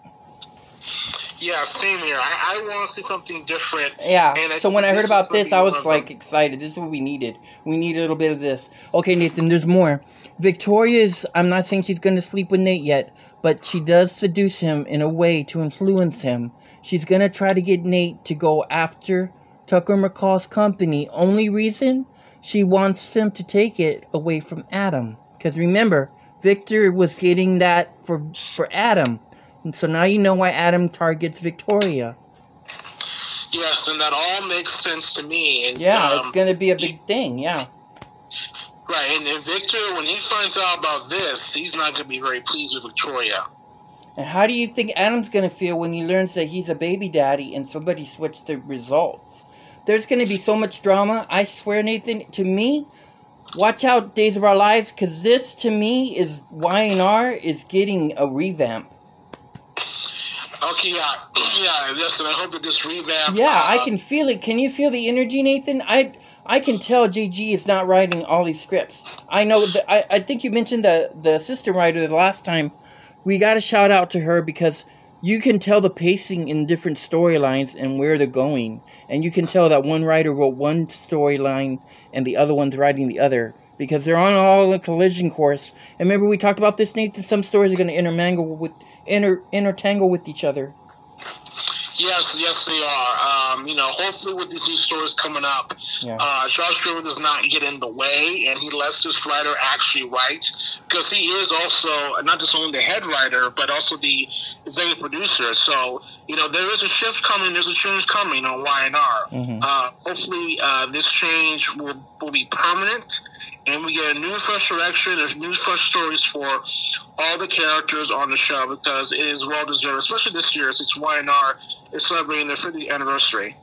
Yeah, same here. I, I want to see something different. Yeah. And so when I heard about this, I was like excited. This is what we needed. We need a little bit of this. Okay, Nathan, there's more. Victoria's, I'm not saying she's going to sleep with Nate yet, but she does seduce him in a way to influence him. She's going to try to get Nate to go after Tucker McCall's company. Only reason? She wants him to take it away from Adam. Because remember, Victor was getting that for, for Adam. And so now you know why Adam targets Victoria. Yes, and that all makes sense to me. And, Yeah, um, it's going to be a big thing. Yeah. Right, and, and Victor, when he finds out about this, he's not going to be very pleased with Victoria. And how do you think Adam's gonna feel when he learns that he's a baby daddy and somebody switched the results? There's gonna be so much drama. I swear, Nathan. To me, watch out, Days of Our Lives, because this to me is Y&R is getting a revamp. Okay, yeah, yeah, yes, and I hope that this revamp. Yeah, uh, I can feel it. Can you feel the energy, Nathan? I I can tell JG is not writing all these scripts. I know I, I think you mentioned the the assistant writer the last time. We got to shout out to her because you can tell the pacing in different storylines and where they're going, and you can tell that one writer wrote one storyline and the other one's writing the other because they're on all a collision course. And remember we talked about this, Nathan. Some stories are going to intermingle with inter intertangle with each other. Yes, yes, they are. Um, you know, hopefully with these new stories coming up, Yeah. uh, Charles Scribner does not get in the way, and he lets his writer actually write because he is also not just only the head writer but also the executive producer. So you know, there is a shift coming. There's a change coming on Y and R. hopefully, uh, this change will will be permanent, and we get a new, fresh direction. There's new, fresh stories for all the characters on the show because it is well deserved, especially this year. Since Y&R is celebrating their 50th anniversary.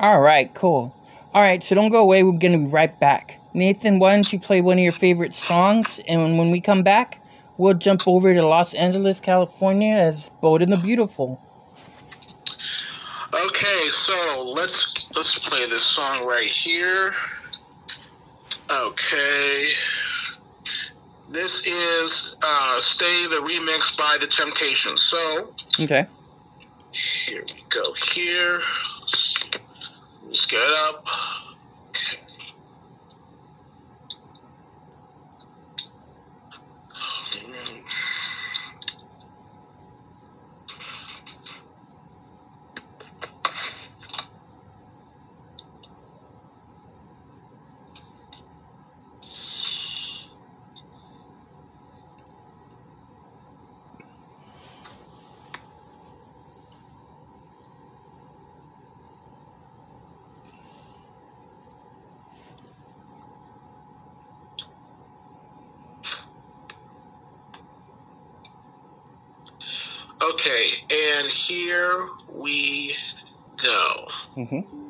All right, cool. All right, so don't go away. We're going to be right back. Nathan, why don't you play one of your favorite songs? And when we come back, we'll jump over to Los Angeles, California as Bold and the Beautiful. Okay, so let's let's play this song right here. Okay. This is uh, Stay the remix by The Temptations. So Okay. Here we go. Here. Let's get up. Okay, and here we go. Mm-hmm.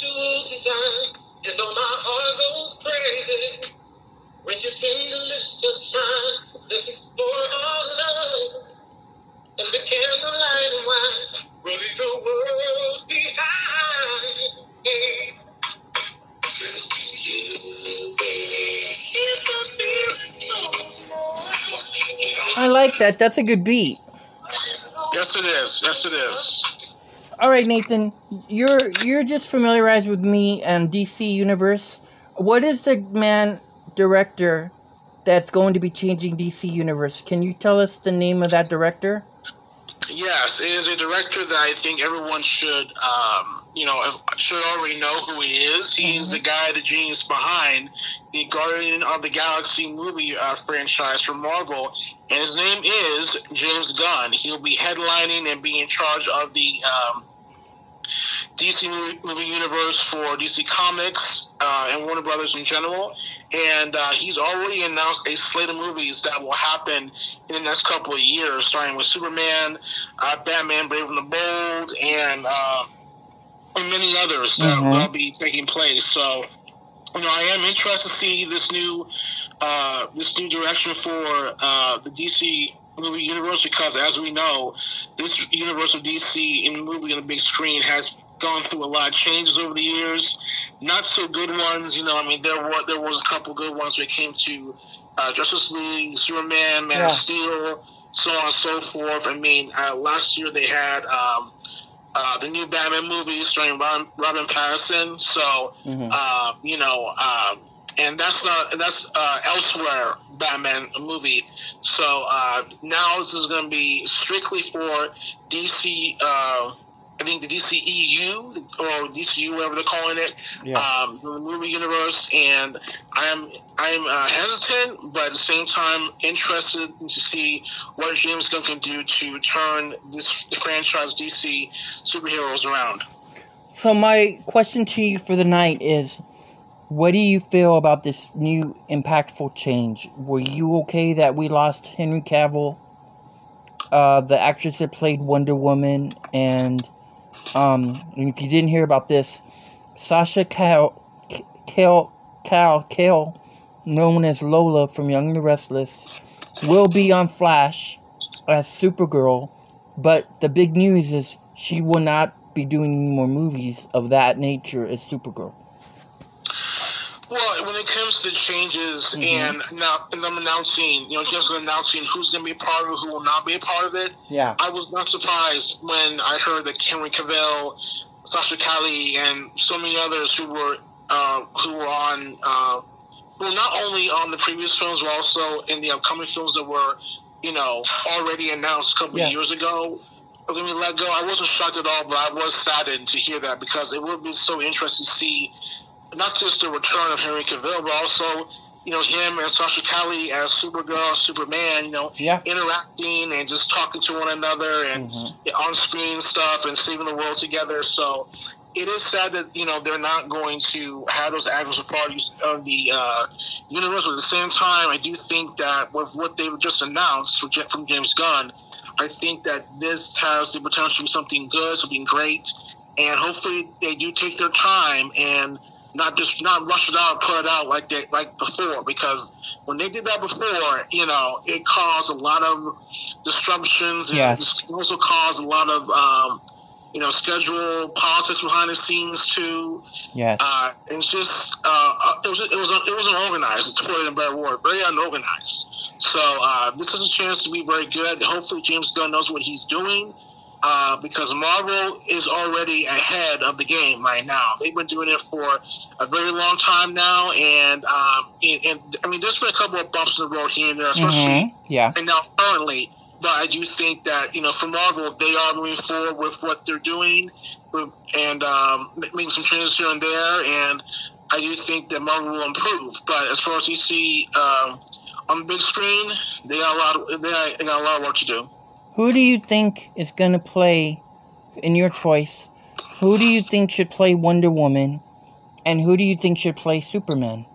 Essential design, and on my heart goes crazy. When your tender lips touch mine, let's explore our love. And the candlelight and wine will leave the world behind. Hey. You, it's. I like that. That's a good beat. Yes, it is. Yes, it is. All right, Nathan, you're you're just familiarized with me and DC Universe. What is the man director that's going to be changing DC Universe? Can you tell us the name of that director? Yes, it is a director that I think everyone should, um, you know, should already know who he is. He's the guy, the genius behind the Guardian of the Galaxy movie uh, franchise from Marvel, and his name is James Gunn. He'll be headlining and be in charge of the um, DC movie, universe for DC Comics uh, and Warner Brothers in general. And uh, he's already announced a slate of movies that will happen in the next couple of years, starting with Superman, uh, Batman, Brave and the Bold, and, uh, and many others that Mhm. will be taking place. So, you know, I am interested to see this new uh, this new direction for uh, the DC movie universe because, as we know, this universe of DC in movie on the big screen has gone through a lot of changes over the years. Not so good ones, you know. I mean, there were there was a couple good ones when it came to uh, Justice League, Superman, Man Yeah. of Steel, so on and so forth. I mean, uh, last year they had um, uh, the new Batman movie starring Robin, Robin Pattinson. So Mhm. uh, you know, um, and that's not that's uh, elsewhere Batman movie. So uh, now this is going to be strictly for DC. Uh, I think the DCEU or DCU, whatever they're calling it, Yeah. um, the movie universe, and I'm I'm uh, hesitant, but at the same time interested to see what James Gunn can do to turn this franchise DC superheroes around. So my question to you for the night is what do you feel about this new impactful change? Were you okay that we lost Henry Cavill, uh, the actress that played Wonder Woman, and um, and if you didn't hear about this, Sasha Cal, Cal, Cal, Cal, known as Lola from Young and the Restless, will be on Flash as Supergirl, but the big news is she will not be doing more movies of that nature as Supergirl. Well, when it comes to changes Mhm. and now and them announcing, you know, just announcing who's going to be a part of it, who will not be a part of it, Yeah. I was not surprised when I heard that Henry Cavill, Sasha Calle, and so many others who were uh, who were on, uh, not only on the previous films, but also in the upcoming films that were, you know, already announced a couple Yeah. of years ago. Are going to be let go. I wasn't shocked at all, but I was saddened to hear that because it would be so interesting to see not just the return of Henry Cavill, but also you know him and Sasha Calle as Supergirl, Superman. You know, Yeah. interacting and just talking to one another and on screen stuff and saving the world together. So it is sad that you know they're not going to have those actors parties of the uh, universe. But at the same time, I do think that with what they've just announced from from James Gunn, I think that this has the potential to be something good, something great, and hopefully they do take their time and not just not rush it out, and put it out like they like before. Because when they did that before, you know, it caused a lot of disruptions. And Yes. it also caused a lot of um, you know schedule politics behind the scenes too. Yes. Uh, it's just uh, uh, it was it was it wasn't organized. To put it in a better word, very unorganized. So uh, this is a chance to be very good. Hopefully, James Gunn knows what he's doing. Uh, because Marvel is already ahead of the game right now. They've been doing it for a very long time now, and um, and, and I mean, there's been a couple of bumps in the road here and there, especially Mhm. Yeah. and now currently. But I do think that you know, for Marvel, they are moving forward with what they're doing, and um, making some changes here and there. And I do think that Marvel will improve. But as far as you see um, on the big screen, they got a lot. Of, they, got, they got a lot of work to do. Who do you think is going to play, in your choice, who do you think should play Wonder Woman, and who do you think should play Superman?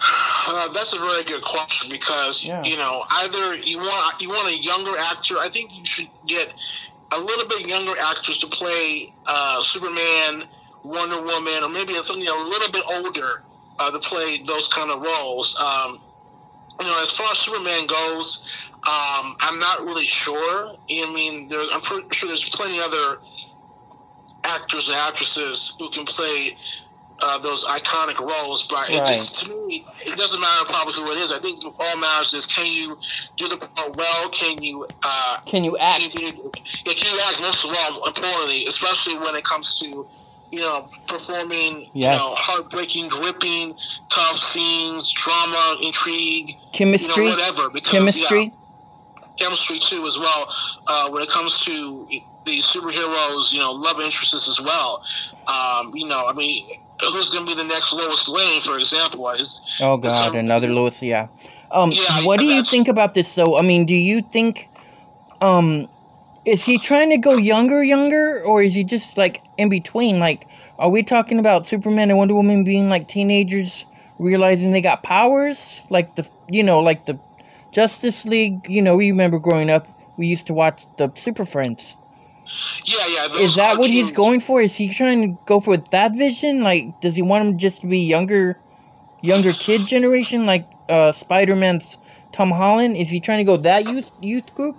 Uh, that's a very good question because Yeah. you know either you want you want a younger actor. I think you should get a little bit younger actors to play uh, Superman, Wonder Woman, or maybe something a little bit older uh, to play those kind of roles. Um, you know, as far as Superman goes, um, I'm not really sure. I mean, there, I'm pretty sure there's plenty other actors and actresses who can play uh, those iconic roles, but it just, to me, it doesn't matter probably who it is. I think all matters is can you do the part well? Can you uh, Can you act? Can you, yeah, can you act most of all? Importantly, especially when it comes to you know performing Yes. you know heartbreaking, gripping, tough scenes, drama, intrigue, Chemistry? you know, whatever. Because, Chemistry? yeah, chemistry too as well uh, when it comes to the superheroes you know love interests as well um, you know i mean who's going to be the next Lois Lane for example is Oh God, another Lois. Yeah. Um, Yeah, what do you think about this though? I mean, do you think, um, is he trying to go younger, younger, or is he just like in between? Like, are we talking about Superman and Wonder Woman being like teenagers realizing they got powers, like the you know, like the Justice League? You know, we remember growing up, we used to watch the Super Friends. yeah yeah Is that what he's going for? Is he trying to go for that vision? Like, does he want him just to be younger, younger kid generation, like uh, Spider Man's Tom Holland? Is he trying to go that youth youth group?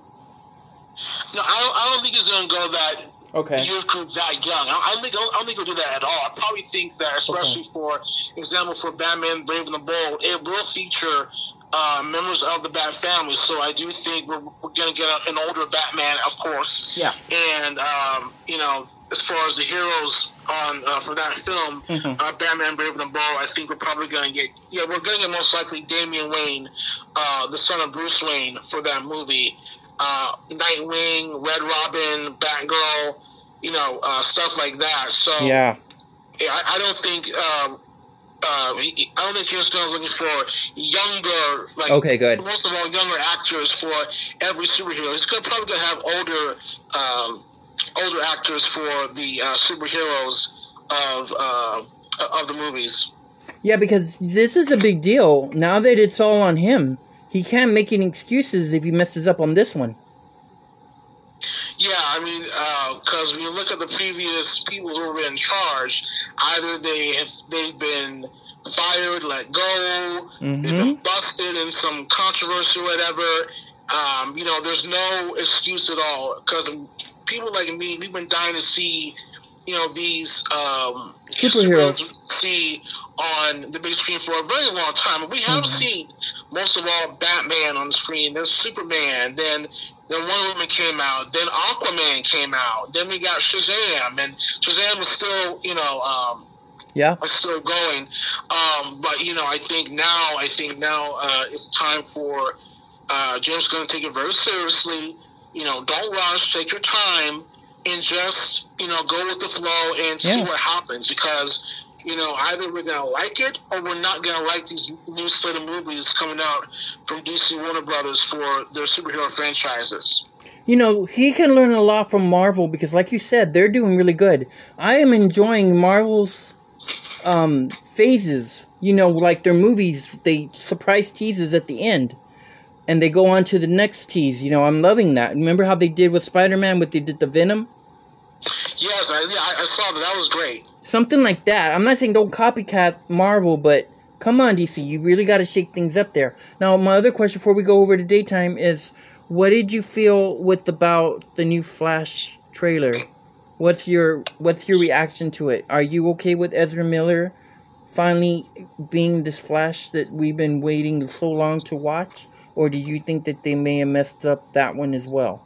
no I don't, I don't think he's going to go that Okay. youth group that young I, I don't think I don't think he'll do that at all I probably think that especially for example for Batman Brave and the Bold it will feature uh, members of the Bat family so I do think we're, we're going to get an older Batman of course Yeah. and um, you know, as far as the heroes on uh, for that film, Mhm. uh, Batman: Brave and the Bold, I think we're probably going to get yeah, we're going to get most likely Damian Wayne, uh, the son of Bruce Wayne, for that movie. Uh, Nightwing, Red Robin, Batgirl, you know, uh, stuff like that. So Yeah. yeah, I, I don't think. Uh, he- he- I don't think James Gunn is looking for younger, like Okay, good. most of all, younger actors for every superhero. He's gonna, probably going to have older, um, older actors for the uh, superheroes of uh, of the movies. Yeah, because this is a big deal. Now that it's all on him, he can't make any excuses if he messes up on this one. Yeah, I mean, because when you look at the previous people who were in charge, either they have they've been fired, let go, they've been busted in some controversy or whatever. Um, you know, there's no excuse at all because people like me, we've been dying to see, you know, these um, Superheroes. see on the big screen for a very long time. We haven't seen most of all Batman on the screen. Then Superman. Then then Wonder Woman came out. Then Aquaman came out. Then we got Shazam, and Shazam is still, you know, um, Yeah. are still going. Um, but you know, I think now, I think now uh, it's time for uh, James Gunn to take it very seriously. You know, don't rush. Take your time and just you know go with the flow and see Yeah. what happens because you know, either we're gonna like it or we're not gonna like these new slate of movies coming out from DC Warner Brothers for their superhero franchises. You know, he can learn a lot from Marvel because, like you said, they're doing really good. I am enjoying Marvel's um, phases. You know, like their movies, they surprise teases at the end. And they go on to the next tease. You know, I'm loving that. Remember how they did with Spider Man, what they did the Venom? Yes, I, yeah, I I saw that. That was great. Something like that. I'm not saying don't copycat Marvel, but come on, DC, you really got to shake things up there. Now, my other question before we go over to daytime is, what did you feel with about the new Flash trailer? What's your What's your reaction to it? Are you okay with Ezra Miller finally being this Flash that we've been waiting so long to watch, or do you think that they may have messed up that one as well?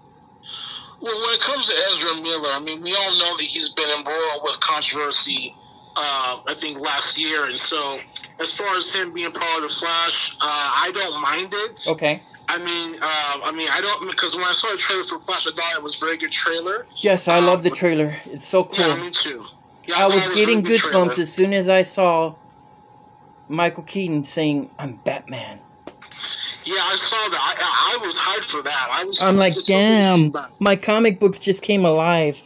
Well, when it comes to Ezra Miller, I mean, we all know that he's been embroiled with controversy. Uh, I think last year, and so as far as him being part of the Flash, uh, I don't mind it. Okay. I mean, uh, I mean, I don't because when I saw the trailer for Flash, I thought it was a very good trailer. Yes, I love the trailer. It's so cool. Yeah, me too. Yeah, I thought was it getting goosebumps as soon as I saw Michael Keaton saying, "I'm Batman." Yeah, I saw that. I, I, was hyped for that. I was. I'm like, it's so good to see damn, my comic books just came alive.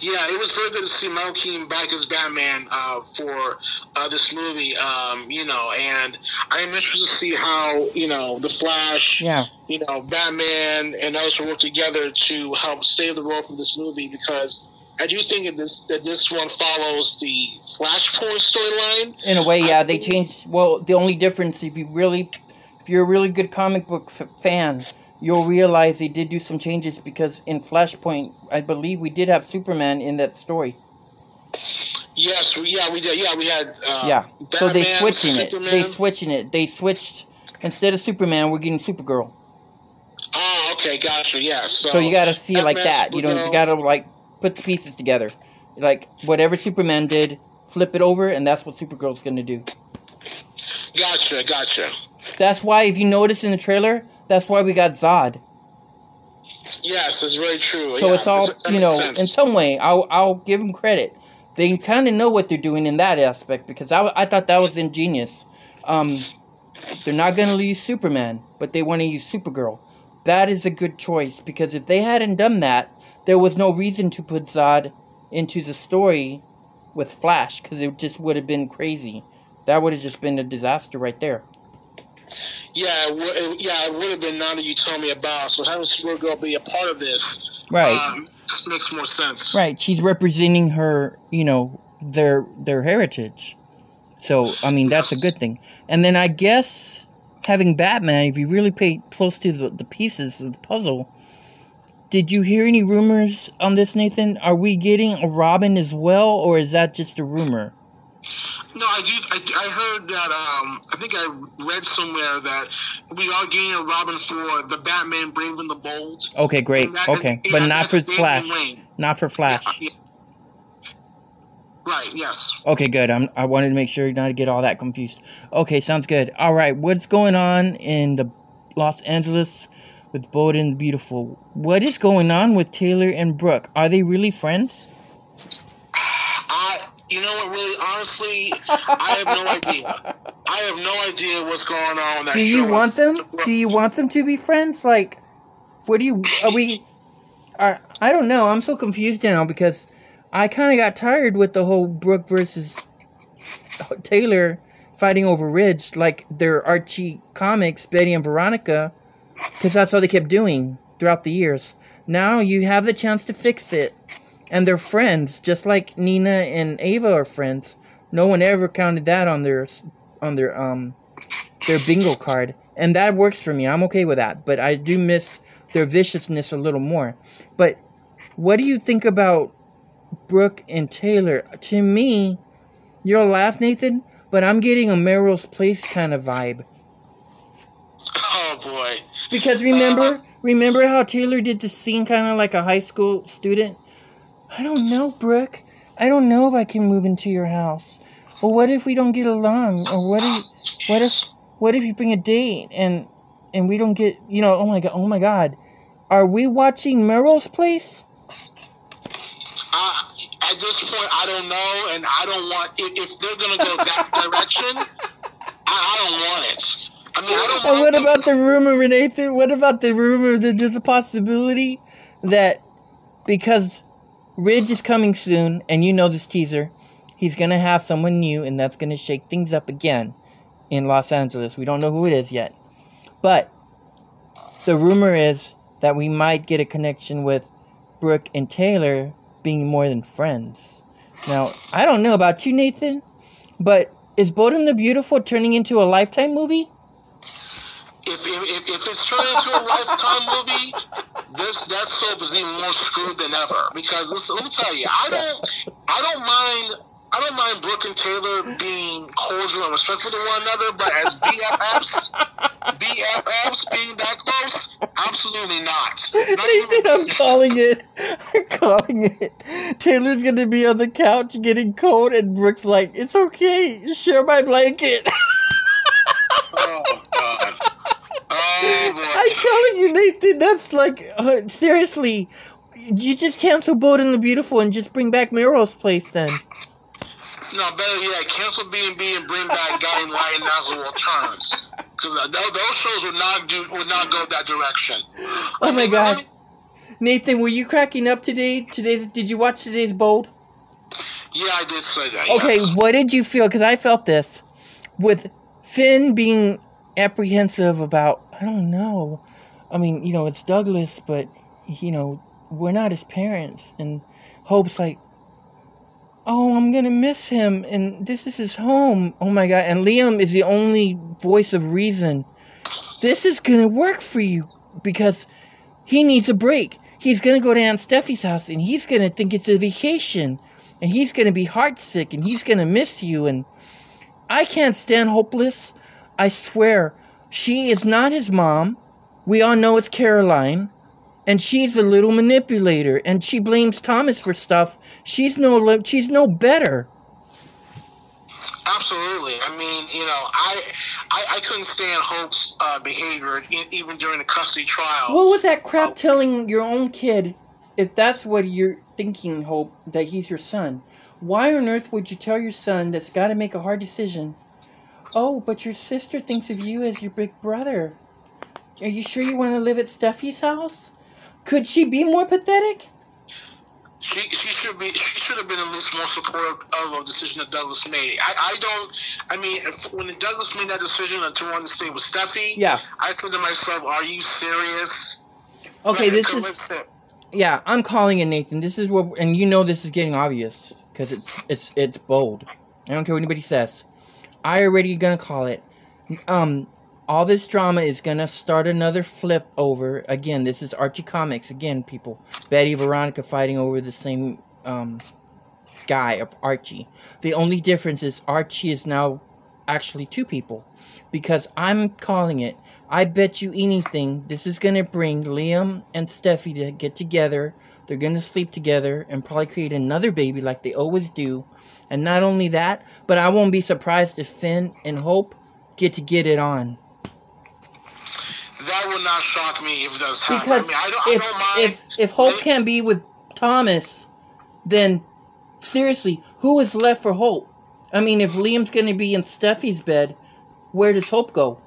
Yeah, it was very good to see Michael Keaton back as Batman uh, for uh, this movie. Um, you know, and I am interested to see how you know the Flash, Yeah. you know, Batman, and others will work together to help save the world from this movie because I do think that this that this one follows the Flashpoint storyline. In a way, yeah, they changed. Well, the only difference, if you really, if you're a really good comic book f- fan, you'll realize they did do some changes because in Flashpoint, I believe we did have Superman in that story. Yes, we, yeah, we did. Yeah, we had. Uh, yeah, so they Batman, switching it. They switching it. They switched instead of Superman, we're getting Supergirl. Oh, okay, gotcha. Yeah, so, So you gotta see it like Batman, that. You know, you gotta like put the pieces together. Like whatever Superman did, flip it over, and that's what Supergirl's gonna do. Gotcha, gotcha. That's why, if you notice in the trailer, that's why we got Zod. Yes, it's very true. So yeah, it's all you know. sense. In some way, I'll I'll give them credit. They kind of know what they're doing in that aspect because I, I thought that was ingenious. Um, they're not gonna use Superman, but they want to use Supergirl. That is a good choice because if they hadn't done that, there was no reason to put Zod into the story with Flash because it just would have been crazy. That would have just been a disaster right there. Yeah, it, it- yeah, it would have been none that you told me about. So having Supergirl be a part of this, Right. um, makes more sense. Right, she's representing her, you know, their their heritage. So, I mean, that's a good thing. And then I guess having Batman, if you really pay close to the, the pieces of the puzzle, did you hear any rumors on this, Nathan? Are we getting a Robin as well, or is that just a rumor? No, I do. I, I heard that. Um, I think I read somewhere that we are getting a Robin for the Batman Brave and the Bold. Okay, great. That- Okay, yeah, but not for that's Damian Flash. Not for Flash. Right. Yes. Okay, good. I'm, I wanted to make sure not to get all that confused. Okay, sounds good. All right, what's going on in the Los Angeles with Bold and Beautiful? What is going on with Taylor and Brooke? Are they really friends? You know what? Really, honestly, I have no idea. I have no idea what's going on Do you want them? Do you want them to be friends? Like, what do you? Are we? Are I don't know. I'm so confused now because I kind of got tired with the whole Brooke versus Taylor fighting over Ridge, like their Archie comics, Betty and Veronica, because that's all they kept doing throughout the years. Now you have the chance to fix it, and they're friends, just like Nina and Ava are friends. No one ever counted that on their on their um their bingo card, and that works for me. I'm okay with that, but I do miss their viciousness a little more. But what do you think about Brooke and Taylor? To me, you'll laugh, Nathan, but I'm getting a Melrose Place kind of vibe. Oh boy. Because remember, remember how Taylor did the scene kind of like a high school student? I don't know, Brooke. I don't know if I can move into your house. Or what if we don't get along? Or what if, what if, what if you bring a date and and we don't get, you know? Oh my god! Oh my god! Are we watching Melrose Place? I, I just point, I don't know, and I don't want. If, if they're gonna go that direction, I, I don't want it. I mean, I don't And what about the rumor, Nathan? What about the rumor that there's a possibility that because Ridge is coming soon, and you know this teaser, he's gonna have someone new, and that's gonna shake things up again in Los Angeles. We don't know who it is yet, but the rumor is that we might get a connection with Brooke and Taylor being more than friends. Now, I don't know about you, Nathan, but is Bold and the Beautiful turning into a Lifetime movie? if, if, if it's turning into a lifetime movie, this that soap is even more screwed than ever. Because listen, let me tell you, I don't, I don't mind, I don't mind Brooke and Taylor being cordial and respectful to one another, but as BFFs, BFFs being that close, absolutely not. Not even I'm calling it. I'm calling it. Taylor's gonna be on the couch getting cold, and Brooke's like, "It's okay, share my blanket." Oh God. Oh boy. I'm telling you, Nathan, that's like uh, seriously. You just cancel Bold and the Beautiful and just bring back Melrose Place then. No, better yet, cancel B and B and bring back Light and Nazareth Returns. Because those shows would not do would not go that direction. Oh my God, Nathan, were you cracking up today? Today, did you watch today's Bold? Yeah, I did say that. Okay, yes. what did you feel? Because I felt this with Finn being apprehensive about. I don't know. I mean, you know, it's Douglas, but you know, we're not his parents, and Hope's like, "Oh, I'm gonna miss him, and this is his home." Oh my god! And Liam is the only voice of reason. This is gonna work for you because he needs a break. He's gonna go to Aunt Steffy's house, and he's gonna think it's a vacation, and he's gonna be heartsick, and he's gonna miss you, and I can't stand hopeless. I swear, she is not his mom. We all know it's Caroline. And she's a little manipulator, and she blames Thomas for stuff. She's no, she's no better. Absolutely. I mean, you know, I I, I couldn't stand Hope's uh, behavior e- even during the custody trial. What was that crap telling your own kid, if that's what you're thinking, Hope, that he's your son? Why on earth would you tell your son that's got to make a hard decision? Oh, but your sister thinks of you as your big brother. Are you sure you want to live at Steffy's house? Could she be more pathetic? She, she should be she should have been at least more supportive of the decision that Douglas made. I, I don't I mean if, when Douglas made that decision to want to stay with Steffy, Yeah. I said to myself, "Are you serious?" Okay, this is yeah. I'm calling it Nathan. This is what, and you know this is getting obvious because it's it's it's bold. I don't care what anybody says. I already gonna call it. Um, all this drama is gonna start another flip over again. This is Archie Comics again, people. Betty Veronica fighting over the same um guy of Archie. The only difference is Archie is now actually two people because I'm calling it. I bet you anything this is gonna bring Liam and Steffy to get together. They're gonna sleep together and probably create another baby like they always do. And not only that, but I won't be surprised if Finn and Hope get to get it on. that would not shock me if it does happen. Because I mean, I don't, if I don't mind. if if Hope can't be with Thomas, then seriously, who is left for Hope? I mean, if Liam's gonna be in Steffy's bed, where does Hope go?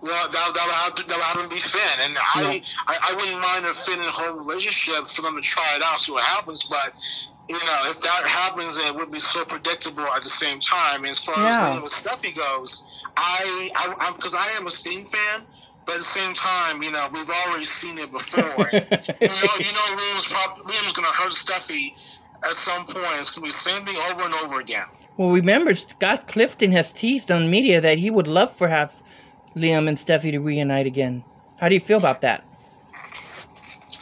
Well, that, that would have to, that would have to be Finn, and I, I I wouldn't mind a Finn and Hope relationship for them to try it out, see what happens. But you know, if that happens, it would be so predictable at the same time. And as far Yeah. as Liam and Steffy goes, I I because I, am a Sting fan. But at the same time, you know, we've already seen it before. you know, you know, Liam's, prob- Liam's going to hurt Steffy at some point. It's going to be the same thing over and over again. Well, remember, Scott Clifton has teased on media that he would love for have Liam and Steffi to reunite again. How do you feel about that?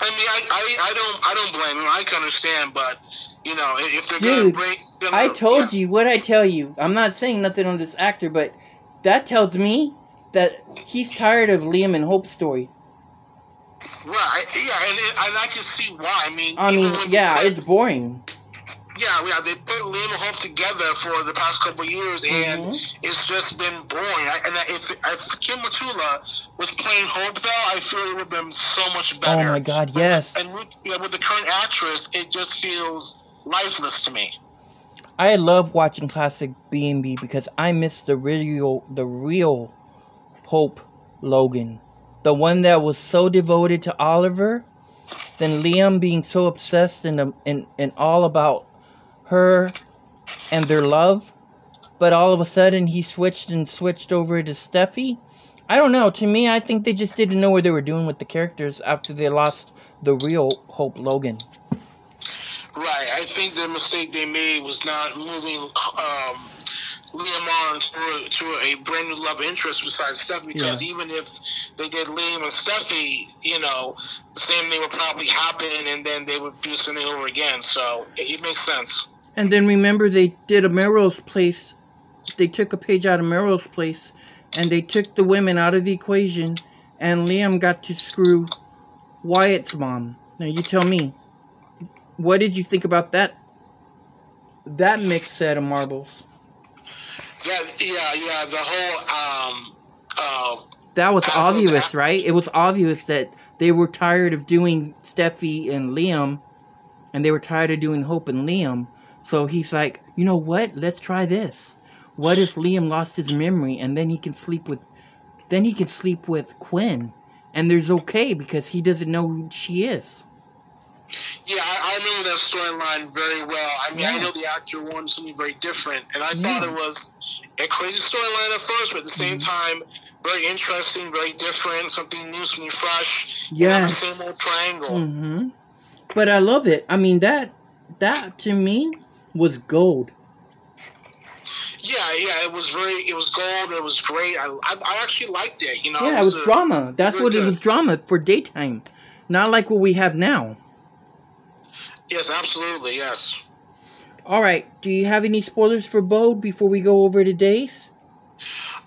I mean, I, I, I don't I don't blame him. I can understand, but you know, if they're going Dude, to bring, gonna, I told you what I tell you. I'm not saying nothing on this actor, but that tells me that he's tired of Liam and Hope's story. right? Yeah, and, it, and I can see why. I mean, I mean, yeah, it's boring. yeah, yeah. They put Liam and Hope together for the past couple of years, and Mhm. it's just been boring. I, and if if Kim Matula was playing Hope, though, I feel it would have been so much better. Oh my God, yes. And with, you know, with the current actress, it just feels lifeless to me. I love watching classic B and B because I miss the real the real Hope Logan. The one that was so devoted to Oliver, then Liam being so obsessed and um, and, and all about her and their love. But all of a sudden he switched and switched over to Steffy. I don't know. To me, I think they just didn't know what they were doing with the characters after they lost the real Hope Logan. Right. I think the mistake they made was not moving um, Liam on to, to a brand new love interest besides Steffy. Because Yeah. even if they did Liam and Steffy, you know, the same thing would probably happen, and then they would do something over again. So it, it makes sense. And then remember they did a Melrose Place. They took a page out of Melrose Place, and they took the women out of the equation, and Liam got to screw Wyatt's mom. Now you tell me, what did you think about that? That mixed set of marbles. That, yeah, yeah. The whole um, uh, That was obvious, right? It was obvious that they were tired of doing Steffy and Liam, and they were tired of doing Hope and Liam. So he's like, you know what? Let's try this. What if Liam lost his memory and then he can sleep with, then he can sleep with Quinn, and there's okay because he doesn't know who she is. Yeah, I, I remember that storyline very well. I mean, I know the actor wanted something very different, and I thought it was a crazy storyline at first, but at the same Mm-hmm. time, very interesting, very different, something new, something fresh. The same old triangle. Mm-hmm. But I love it. I mean that that to me was gold. Yeah, yeah, it was very, it was gold. It was great. I, I, I actually liked it. You know, Yeah, it was a- drama. That's what it was drama for daytime, not like what we have now. Yes, absolutely. Yes. All right. Do you have any spoilers for Bold before we go over to days?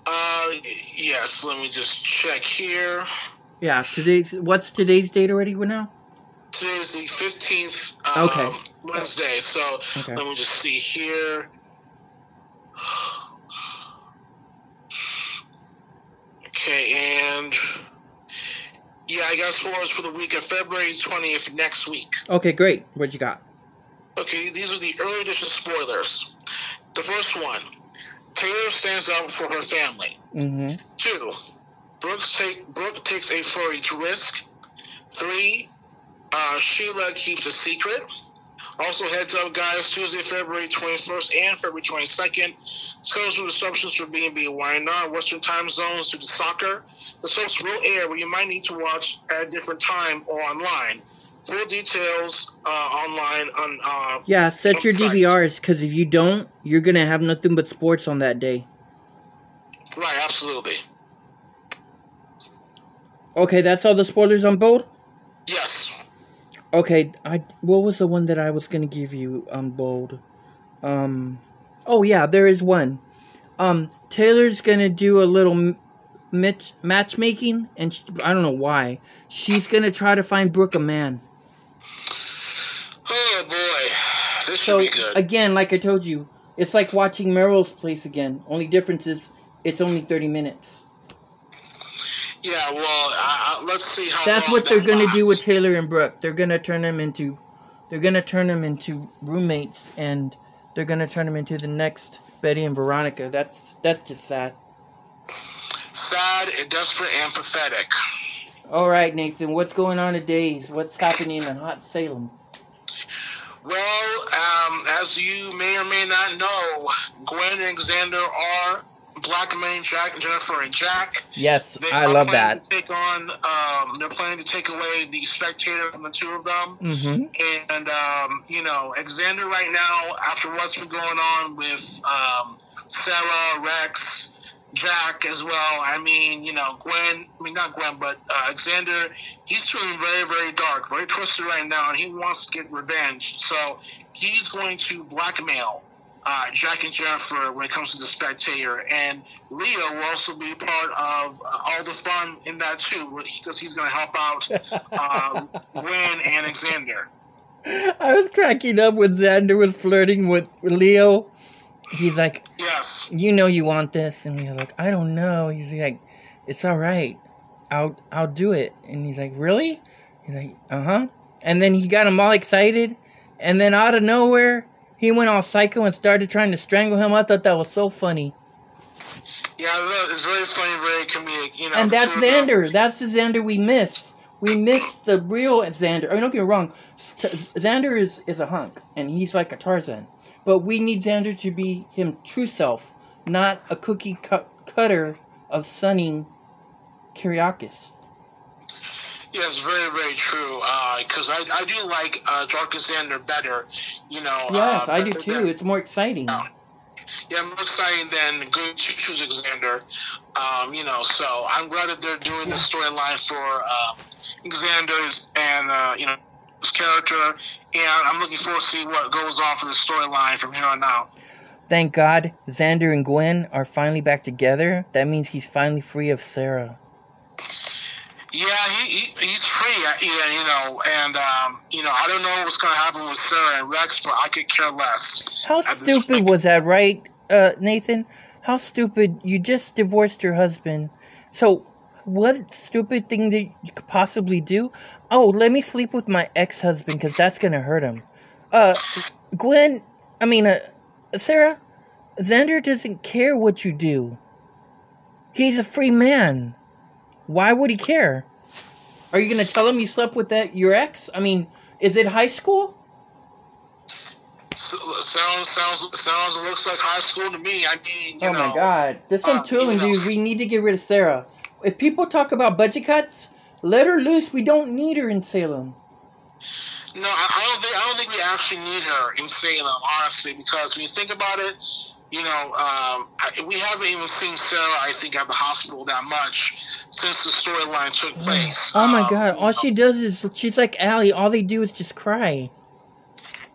Uh, yes. Let me just check here. Yeah. Today's what's today's date already now? Today is the fifteenth. Um, Okay. Wednesday. So Okay. let me just see here. Okay, and yeah, I got spoilers for the week of February twentieth next week. Okay, great. What you got? Okay, these are the early edition spoilers. The first one: Taylor stands up for her family. Mm-hmm. Two, Brooks take Brooke takes a furry to risk. Three, uh, Sheila keeps a secret. Also, heads up, guys. Tuesday, February 21st and February 22nd. Schedule disruptions for B&B. Why not? Western time zones due to soccer. The soaps will air, but you might need to watch at a different time or online. Full details uh, online on. Uh, Yeah, set your sites. DVRs because if you don't, you're gonna have nothing but sports on that day. Right, absolutely. Okay, that's all the spoilers on board? Yes. Okay, I what was the one that I was gonna give you on Bold? Um, oh yeah, there is one. Um, Taylor's gonna do a little m- mitch matchmaking, and sh I don't know why. She's gonna try to find Brooke a man. Oh boy, this should be good. again, like I told you, it's like watching Melrose Place again. Only difference is it's only thirty minutes. Yeah, well, uh, uh, let's see how. That's what they're that gonna do with Taylor and Brooke. They're gonna turn them into, they're gonna turn them into roommates, and they're gonna turn them into the next Betty and Veronica. That's that's just sad. Sad, and desperate, and pathetic. All right, Nathan, what's going on today? What's happening in Hot Salem? Well, um, as you may or may not know, Gwen and Xander are blackmailing Jack and Jennifer and Jack. Yes, They I love that. To take on, um, they're planning to take away the spectator from the two of them. Mm-hmm. And, um, you know, Xander right now, after what's been going on with um, Sarah, Rex, Jack as well, I mean, you know, Gwen, I mean, not Gwen, but uh, Xander, he's turning very, very dark, very twisted right now, and he wants to get revenge. So he's going to blackmail uh, Jack and Jennifer when it comes to the spectator. And Leo will also be part of uh, all the fun in that, too, because he's going to help out um, Gwen and Xander. I was cracking up when Xander was flirting with Leo. He's like, Yes. you know you want this, and Leo's like, I don't know. He's like, it's all right. I'll I'll do it. And he's like, really? He's like, uh huh. And then he got him all excited. and then out of nowhere, he went all psycho and started trying to strangle him. I thought that was so funny. Yeah, it's very funny, very comedic. You know, And that's Xander. That's the Xander we miss. We miss the real Xander. I mean, don't get me wrong. Xander is, is a hunk, and he's like a Tarzan. But we need Xander to be him true self, not a cookie cut- cutter of Sonny Kiriakis. Yes, very, very true. Because I, I do like uh, Jarkus Xander better. You know. Yes, uh, I do too. than- It's more exciting. Yeah, more exciting than good Choose Xander. Um, you know, so I'm glad that they're doing the storyline for uh, Xander and uh, you know his character, and I'm looking forward to see what goes on for the storyline from here on out. Thank God Xander and Gwen are finally back together. That means he's finally free of Sarah. Yeah, he, he he's free. uh, Yeah, you know, and um, you know, I don't know what's gonna happen with Sarah and Rex, but I could care less. How stupid was that, right, uh, Nathan? How stupid. You just divorced your husband. So, what stupid thing that you could possibly do? Oh, let me sleep with my ex husband because that's going to hurt him. Uh, Gwen, I mean, uh, Sarah, Xander doesn't care what you do. He's a free man. Why would he care? Are you going to tell him you slept with that your ex? I mean, is it high school? S- Sounds sounds sounds looks like high school to me. I mean, you Oh know, my god. This one uh, tooling, you know, dude. We need to get rid of Sarah. If people talk about budget cuts, let her loose. We don't need her in Salem. No, I, I don't think I don't think we actually need her in Salem, honestly, because when you think about it, you know, um, I, we haven't even seen Sarah, I think, at the hospital that much since the storyline took place. Oh my Um, god. All she does is she's like Allie. All they do is just cry.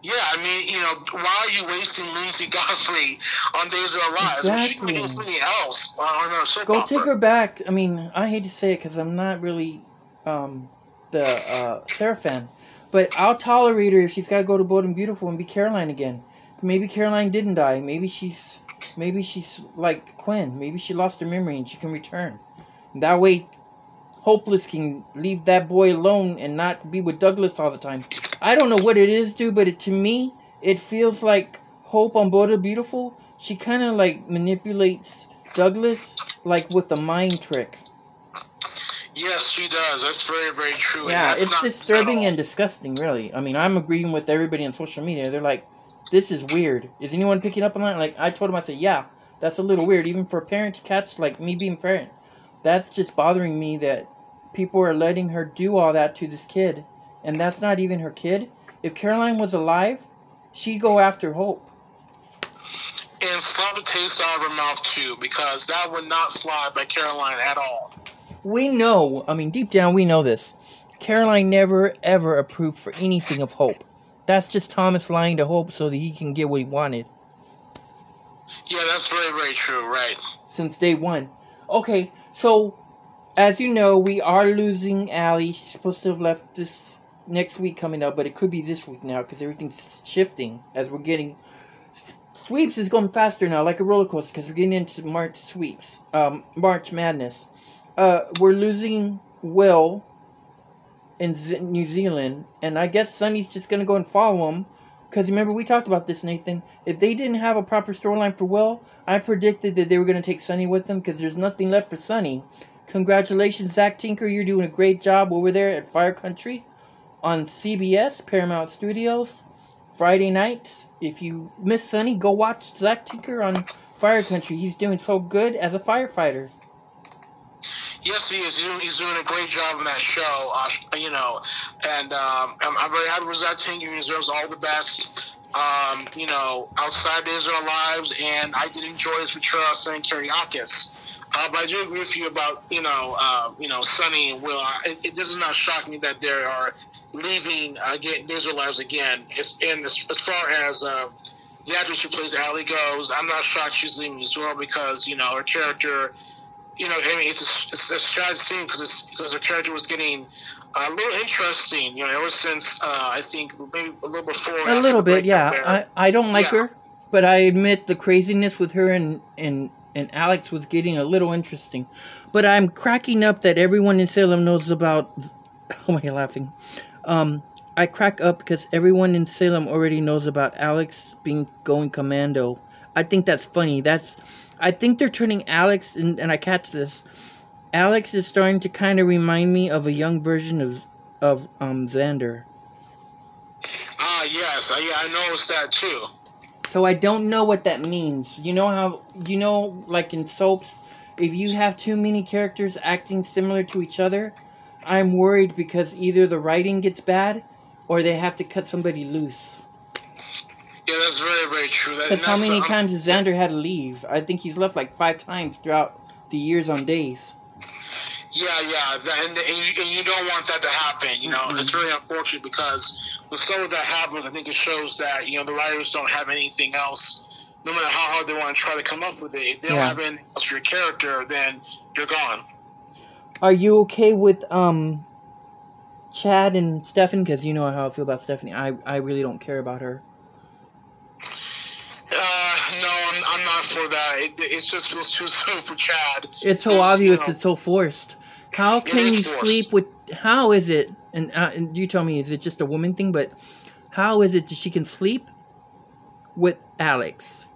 Yeah, I mean, you know, why are you wasting Linsey Godfrey on Days of Our Lives? When she can be doing Exactly. else on her soap Go opera. take her back. I mean, I hate to say it because I'm not really um, the uh, Sarah fan, but I'll tolerate her if she's got to go to Bold and Beautiful and be Caroline again. Maybe Caroline didn't die. Maybe she's maybe she's like Quinn. Maybe she lost her memory and she can return. That way, Hopeless can leave that boy alone and not be with Douglas all the time. I don't know what it is, dude, but it, to me, it feels like Hope on and Beautiful. She kind of like manipulates Douglas like with a mind trick. Yes, she does. That's very, very true. Yeah, it's disturbing and disgusting, really. I mean, I'm agreeing with everybody on social media. They're like, this is weird. Is anyone picking up on that? Like, I told him, I said, yeah, that's a little weird. Even for a parent to catch, like me being a parent, that's just bothering me that people are letting her do all that to this kid. And that's not even her kid. If Caroline was alive, she'd go after Hope. and slap the taste out of her mouth too, because that would not fly by Caroline at all. We know, I mean, deep down, we know this. Caroline never, ever approved for anything of Hope. That's just Thomas lying to Hope so that he can get what he wanted. Yeah, that's very, very true. Right. since day one. Okay, so as you know, we are losing Allie. She's supposed to have left this next week coming up, but it could be this week now because everything's shifting as we're getting. Sweeps is going faster now, like a roller coaster, because we're getting into March sweeps, um, March Madness. Uh, we're losing Will in Z- New Zealand, and I guess Sonny's just gonna go and follow him. Because remember, we talked about this, Nathan. If they didn't have a proper storyline for Will, I predicted that they were going to take Sonny with them because there's nothing left for Sonny. Congratulations, Zach Tinker. You're doing a great job over there at Fire Country on CBS, Paramount Studios, Friday nights. If you miss Sonny, go watch Zach Tinker on Fire Country. He's doing so good as a firefighter. Yes, he is. He's doing, a great job in that show. Uh, you know, and um, I'm, I'm very happy with Zach Tinker. He deserves all the best. Um, you know, outside of Our Lives, and I did enjoy his portrayal of Sonny Kiriakis. Uh, but I do agree with you about you know, uh, you know, Sonny and Will. It, it does not shock me that they are leaving uh, again, Days of Lives again. It's, and as, as far as uh, the actress who plays Allie goes, I'm not shocked she's leaving well because you know her character you know, I mean, it's a, it's a sad scene because because her character was getting a little interesting, you know, ever since uh, I think maybe a little before. A little bit, yeah. I, I don't like Yeah. her, but I admit the craziness with her and, and, and Alex was getting a little interesting. But I'm cracking up that everyone in Salem knows about. Oh my, laughing. Um, I crack up because everyone in Salem already knows about Alex being going commando. I think that's funny. That's I think they're turning Alex and, and I catch this. Alex is starting to kind of remind me of a young version of of um Xander. Ah, yes, I, yeah, I noticed that too. So I don't know what that means. You know how you know like in soaps if you have too many characters acting similar to each other, I'm worried because either the writing gets bad or they have to cut somebody loose. Yeah, that's very, very true. Because how many times has Xander had to leave? I think he's left like five times throughout the years on days. Yeah, yeah, and, and, you, and you don't want that to happen. You know, it's very unfortunate because when some of that happens, I think it shows that you know the writers don't have anything else. No matter how hard they want to try to come up with it, if they don't have anything else for your character, then you're gone. Are you okay with um Chad and Stefan? Because you know how I feel about Stephanie. I I really don't care about her. Uh, no, I'm, I'm not for that. It, it's just feels too soon for Chad. It's so obvious. It's so forced. How can you forced. sleep with? How is it? And, uh, and you tell me, is it just a woman thing? But how is it that she can sleep with Alex,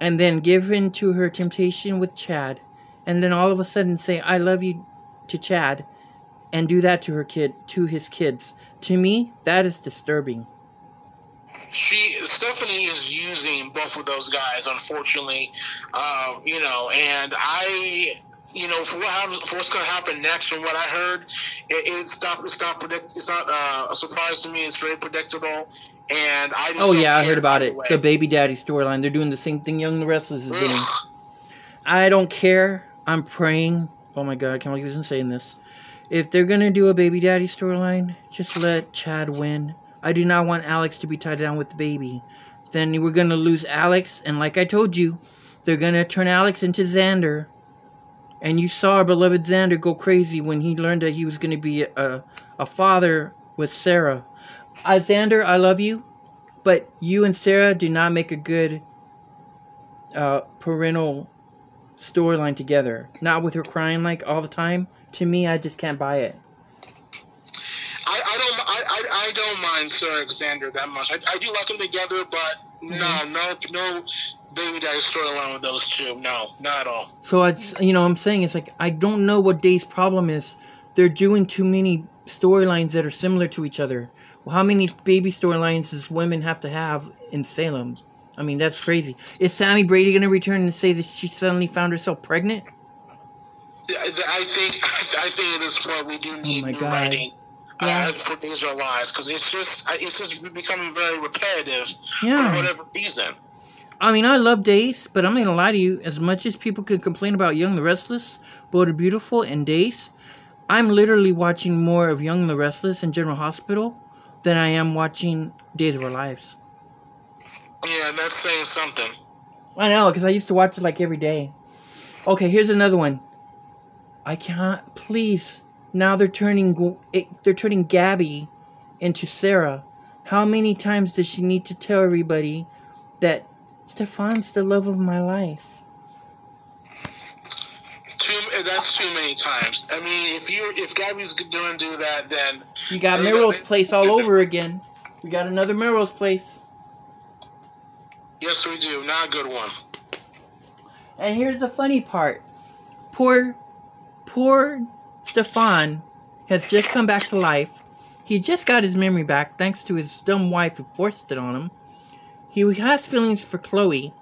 and then give in to her temptation with Chad, and then all of a sudden say "I love you" to Chad, and do that to her kid, to his kids? To me, that is disturbing. She Stephanie is using both of those guys, unfortunately. Uh, you know, and I, you know, for what happens, for what's going to happen next, from what I heard, it, it's not, it's not predict, it's not uh, a surprise to me. It's very predictable, and I. Just Oh yeah, I heard about it. way. The baby daddy storyline. They're doing the same thing Young the Restless is doing. I don't care. I'm praying. Oh my god, I can't believe I'm saying this. If they're gonna do a baby daddy storyline, just let Chad win. I do not want Alex to be tied down with the baby. Then we're gonna lose Alex, and like I told you, they're gonna turn Alex into Xander. And you saw our beloved Xander go crazy when he learned that he was gonna be a a father with Sarah. Uh, Xander, I love you, but you and Sarah do not make a good uh, parental storyline together. Not with her crying like all the time. To me, I just can't buy it. I, I don't I, I, I don't mind Sir Alexander that much. I, I do like them together, but no, Mm-hmm. no, no baby daddy storyline with those two. No, not at all. So it's you know I'm saying it's like I don't know what Day's problem is. They're doing too many storylines that are similar to each other. Well, how many baby storylines does women have to have in Salem? I mean that's crazy. Is Sammy Brady gonna return and say that she suddenly found herself pregnant? I I think I think at this point we do need Oh my God. writing Yeah. uh, for in our lives because it's just it's just becoming very repetitive Yeah. for whatever reason. I mean, I love Days, but I'm not gonna lie to you. As much as people can complain about Young the Restless, Bold and Beautiful, and Days, I'm literally watching more of Young the Restless and General Hospital than I am watching Days of Our Lives. Yeah, that's saying something. I know, because I used to watch it like every day. Okay, here's another one. I can't. Please, now they're turning they're turning Gabby into Sarah. How many times does she need to tell everybody that Stefan's the love of my life? Too that's too many times. I mean, if you if Gabby's doing do that, then You got Melrose Place all over again. We got another Melrose Place. yes, we do. Not a good one. And here's the funny part. Poor, poor Stefan has just come back to life. He just got his memory back thanks to his dumb wife who forced it on him. He has feelings for Chloe,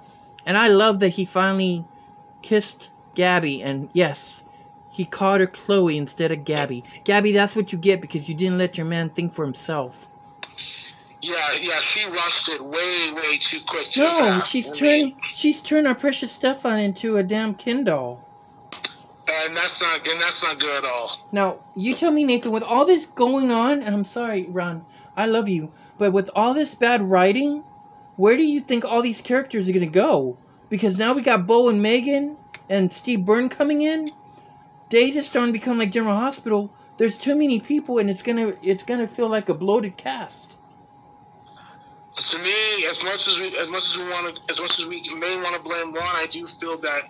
and I love that he finally kissed Gabby, and yes, he called her Chloe instead of Gabby. Gabby, that's what you get because you didn't let your man think for himself. Yeah, yeah, she rushed it way, way too quick. Too No, fast. she's I turned she's turned our precious Stefan into a damn Ken doll. And that's not and that's not good at all. Now, you tell me, Nathan, with all this going on, and I'm sorry, Ron, I love you, but with all this bad writing, where do you think all these characters are going to go? Because now we got Bo and Megan and Steve Byrne coming in. Days is starting to become like General Hospital. There's too many people, and it's gonna it's gonna feel like a bloated cast. To me, as much as we as much as we want to as much as we may want to blame Ron, I do feel that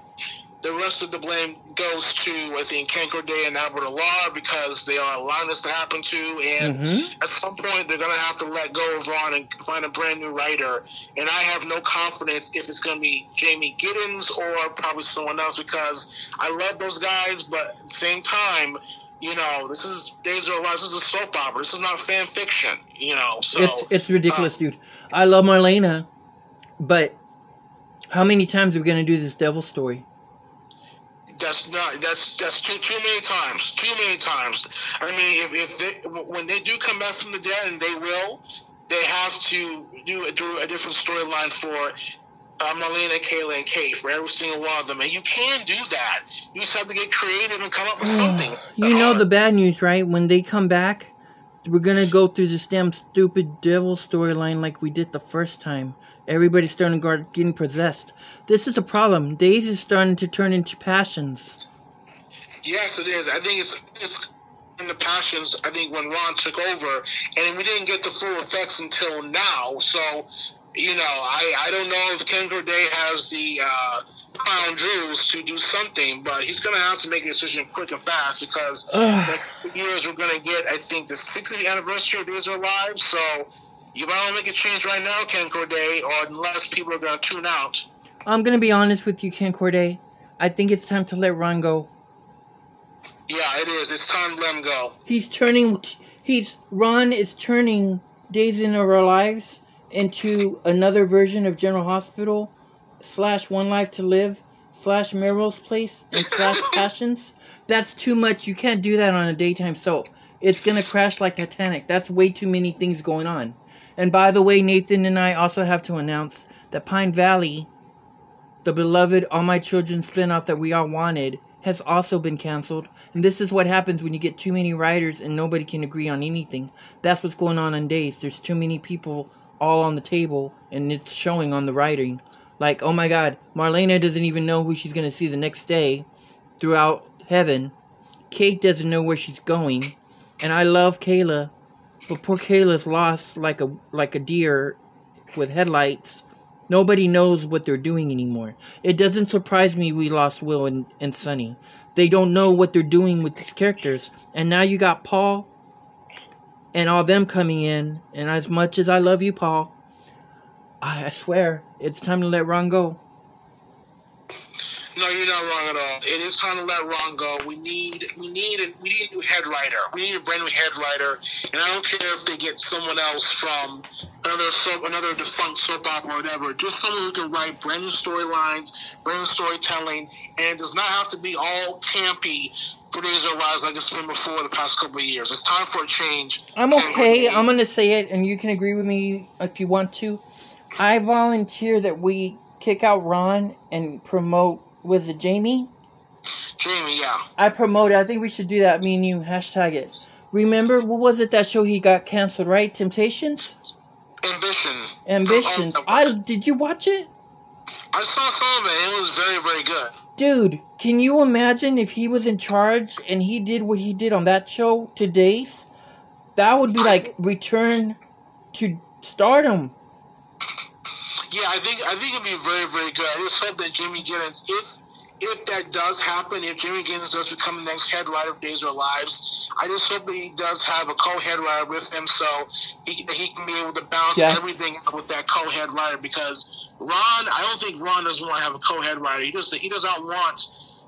the rest of the blame goes to I think Ken Corday and Albert Alarr because they are allowing this to happen to, and Mhm. at some point they're gonna have to let go of Ron and find a brand new writer. And I have no confidence if it's gonna be Jamie Giddens or probably someone else because I love those guys, but at the same time. You know, this is Days of Our Lives. This is a soap opera. This is not fan fiction. You know, so it's it's ridiculous, dude. I love Marlena, but how many times are we gonna do this devil story? That's not. That's that's too too many times. Too many times. I mean, if, if they when they do come back from the dead, and they will, they have to do a, do a different storyline for uh, Marlena, Kayla, and Kate for every single one of them. And you can do that. You just have to get creative and come up with something. You know the bad news, right? When they come back, we're gonna go through this damn stupid devil storyline like we did the first time. Everybody's starting to start getting possessed. This is a problem. Days is starting to turn into passions. Yes, it is. I think it's it's in the passions. I think when Ron took over, and we didn't get the full effects until now. So, you know, I I don't know if Ken Corday has the uh, crown jewels to do something, but he's going to have to make a decision quick and fast because Ugh. next years we're going to get I think the 60th anniversary of Days Are Alive. So. You might want to make a change right now, Ken Corday, or unless people are going to tune out. I'm gonna be honest with you, Ken Corday. I think it's time to let Ron go. Yeah, it is. It's time to let him go. He's turning. He's Ron is turning Days in Our Lives into another version of General Hospital slash One Life to Live slash Melrose Place and slash Passions. That's too much. You can't do that on a daytime soap. It's gonna crash like Titanic. That's way too many things going on. And by the way, Nathan and I also have to announce that Pine Valley, the beloved All My Children spinoff that we all wanted, has also been canceled. And this is what happens when you get too many writers and nobody can agree on anything. That's what's going on on days. There's too many people all on the table and it's showing on the writing. Like, oh my god, Marlena doesn't even know who she's going to see the next day throughout heaven. Kate doesn't know where she's going. And I love Kayla, but poor Kayla's lost like a like a deer with headlights. Nobody knows what they're doing anymore. It doesn't surprise me we lost Will and, and Sonny. They don't know what they're doing with these characters. And now you got Paul and all them coming in. And as much as I love you, Paul, I, I swear it's time to let Ron go. No, you're not wrong at all. It is time to let Ron go. We need, we need, a, we need a new head writer. We need a brand new head writer, and I don't care if they get someone else from another soap, another defunct soap opera or whatever. Just someone who can write brand new storylines, brand new storytelling, and it does not have to be all campy for Days of Our Lives like it's been before the past couple of years. It's time for a change. I'm okay. I'm gonna say it, and you can agree with me if you want to. I volunteer that we kick out Ron and promote. Was it Jamie? Jamie, yeah. I promote it. I think we should do that. Me and you hashtag it. Remember what was it that show he got canceled? Right? Temptations. Ambition. Ambitions. I did you watch it? I saw some of it. It was very, very good. Dude, can you imagine if he was in charge and he did what he did on that show to Days? That would be like return to stardom. Yeah, I think I think it'd be very, very good. I just hope that Jimmy Giddens, if if that does happen, if Jimmy Giddens does become the next head writer of Days or Lives, I just hope that he does have a co-head writer with him, so he he can be able to balance Yes. everything out with that co-head writer. Because Ron, I don't think Ron doesn't want to have a co-head writer. He just he does not want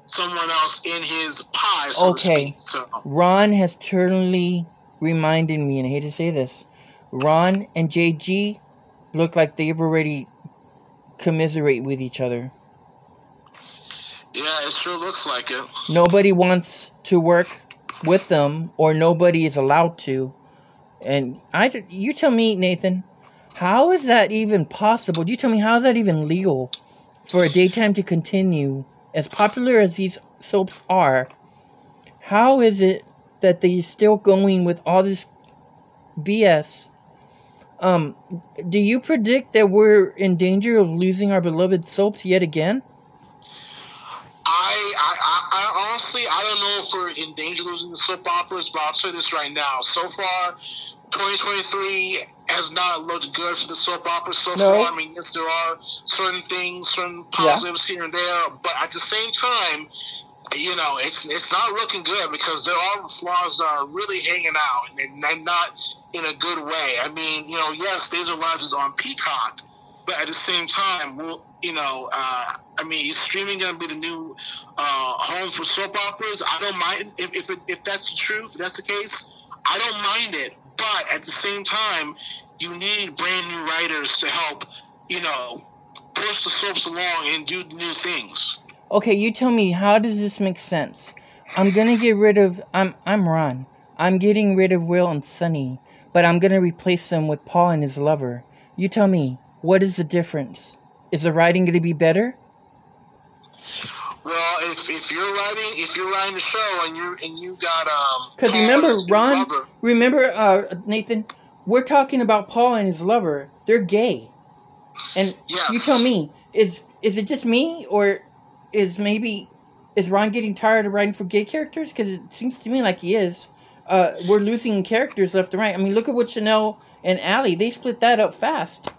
someone else in his pie. So Okay. Speak. So Ron has totally reminded me, and I hate to say this, Ron and JG look like they've already commiserate with each other. yeah, it sure looks like it. Nobody wants to work with them, or nobody is allowed to. And I, you tell me, Nathan, how is that even possible? Do you tell me how is that even legal for a daytime to continue as popular as these soaps are? How is it that they're still going with all this BS? Um, do you predict that we're in danger of losing our beloved soaps yet again? I, I, I, honestly, I don't know if we're in danger of losing the soap operas, but I'll say this right now. So far, 2023 has not looked good for the soap operas so No. far. I mean, yes, there are certain things, certain positives here and there, but at the same time, you know, it's it's not looking good because there are flaws that are really hanging out and, and not in a good way. I mean, you know, yes, Days of Lives is on Peacock, but at the same time, well, you know, uh, I mean, is streaming going to be the new uh, home for soap operas? I don't mind if if, it, if that's the truth, if that's the case. I don't mind it, but at the same time, you need brand new writers to help, you know, push the soaps along and do new things. Okay, you tell me how does this make sense? I'm gonna get rid of I'm I'm Ron. I'm getting rid of Will and Sonny, but I'm gonna replace them with Paul and his lover. You tell me, what is the difference? Is the writing gonna be better? Well, if, if you're writing if you're writing the show and you and you got um Because remember, Ron, remember, uh, Nathan, we're talking about Paul and his lover. They're gay, and Yes. you tell me, is is it just me, or is maybe is Ron getting tired of writing for gay characters? Because it seems to me like he is. Uh, we're losing characters left and right. I mean, look at what Chanel and Allie they split that up fast.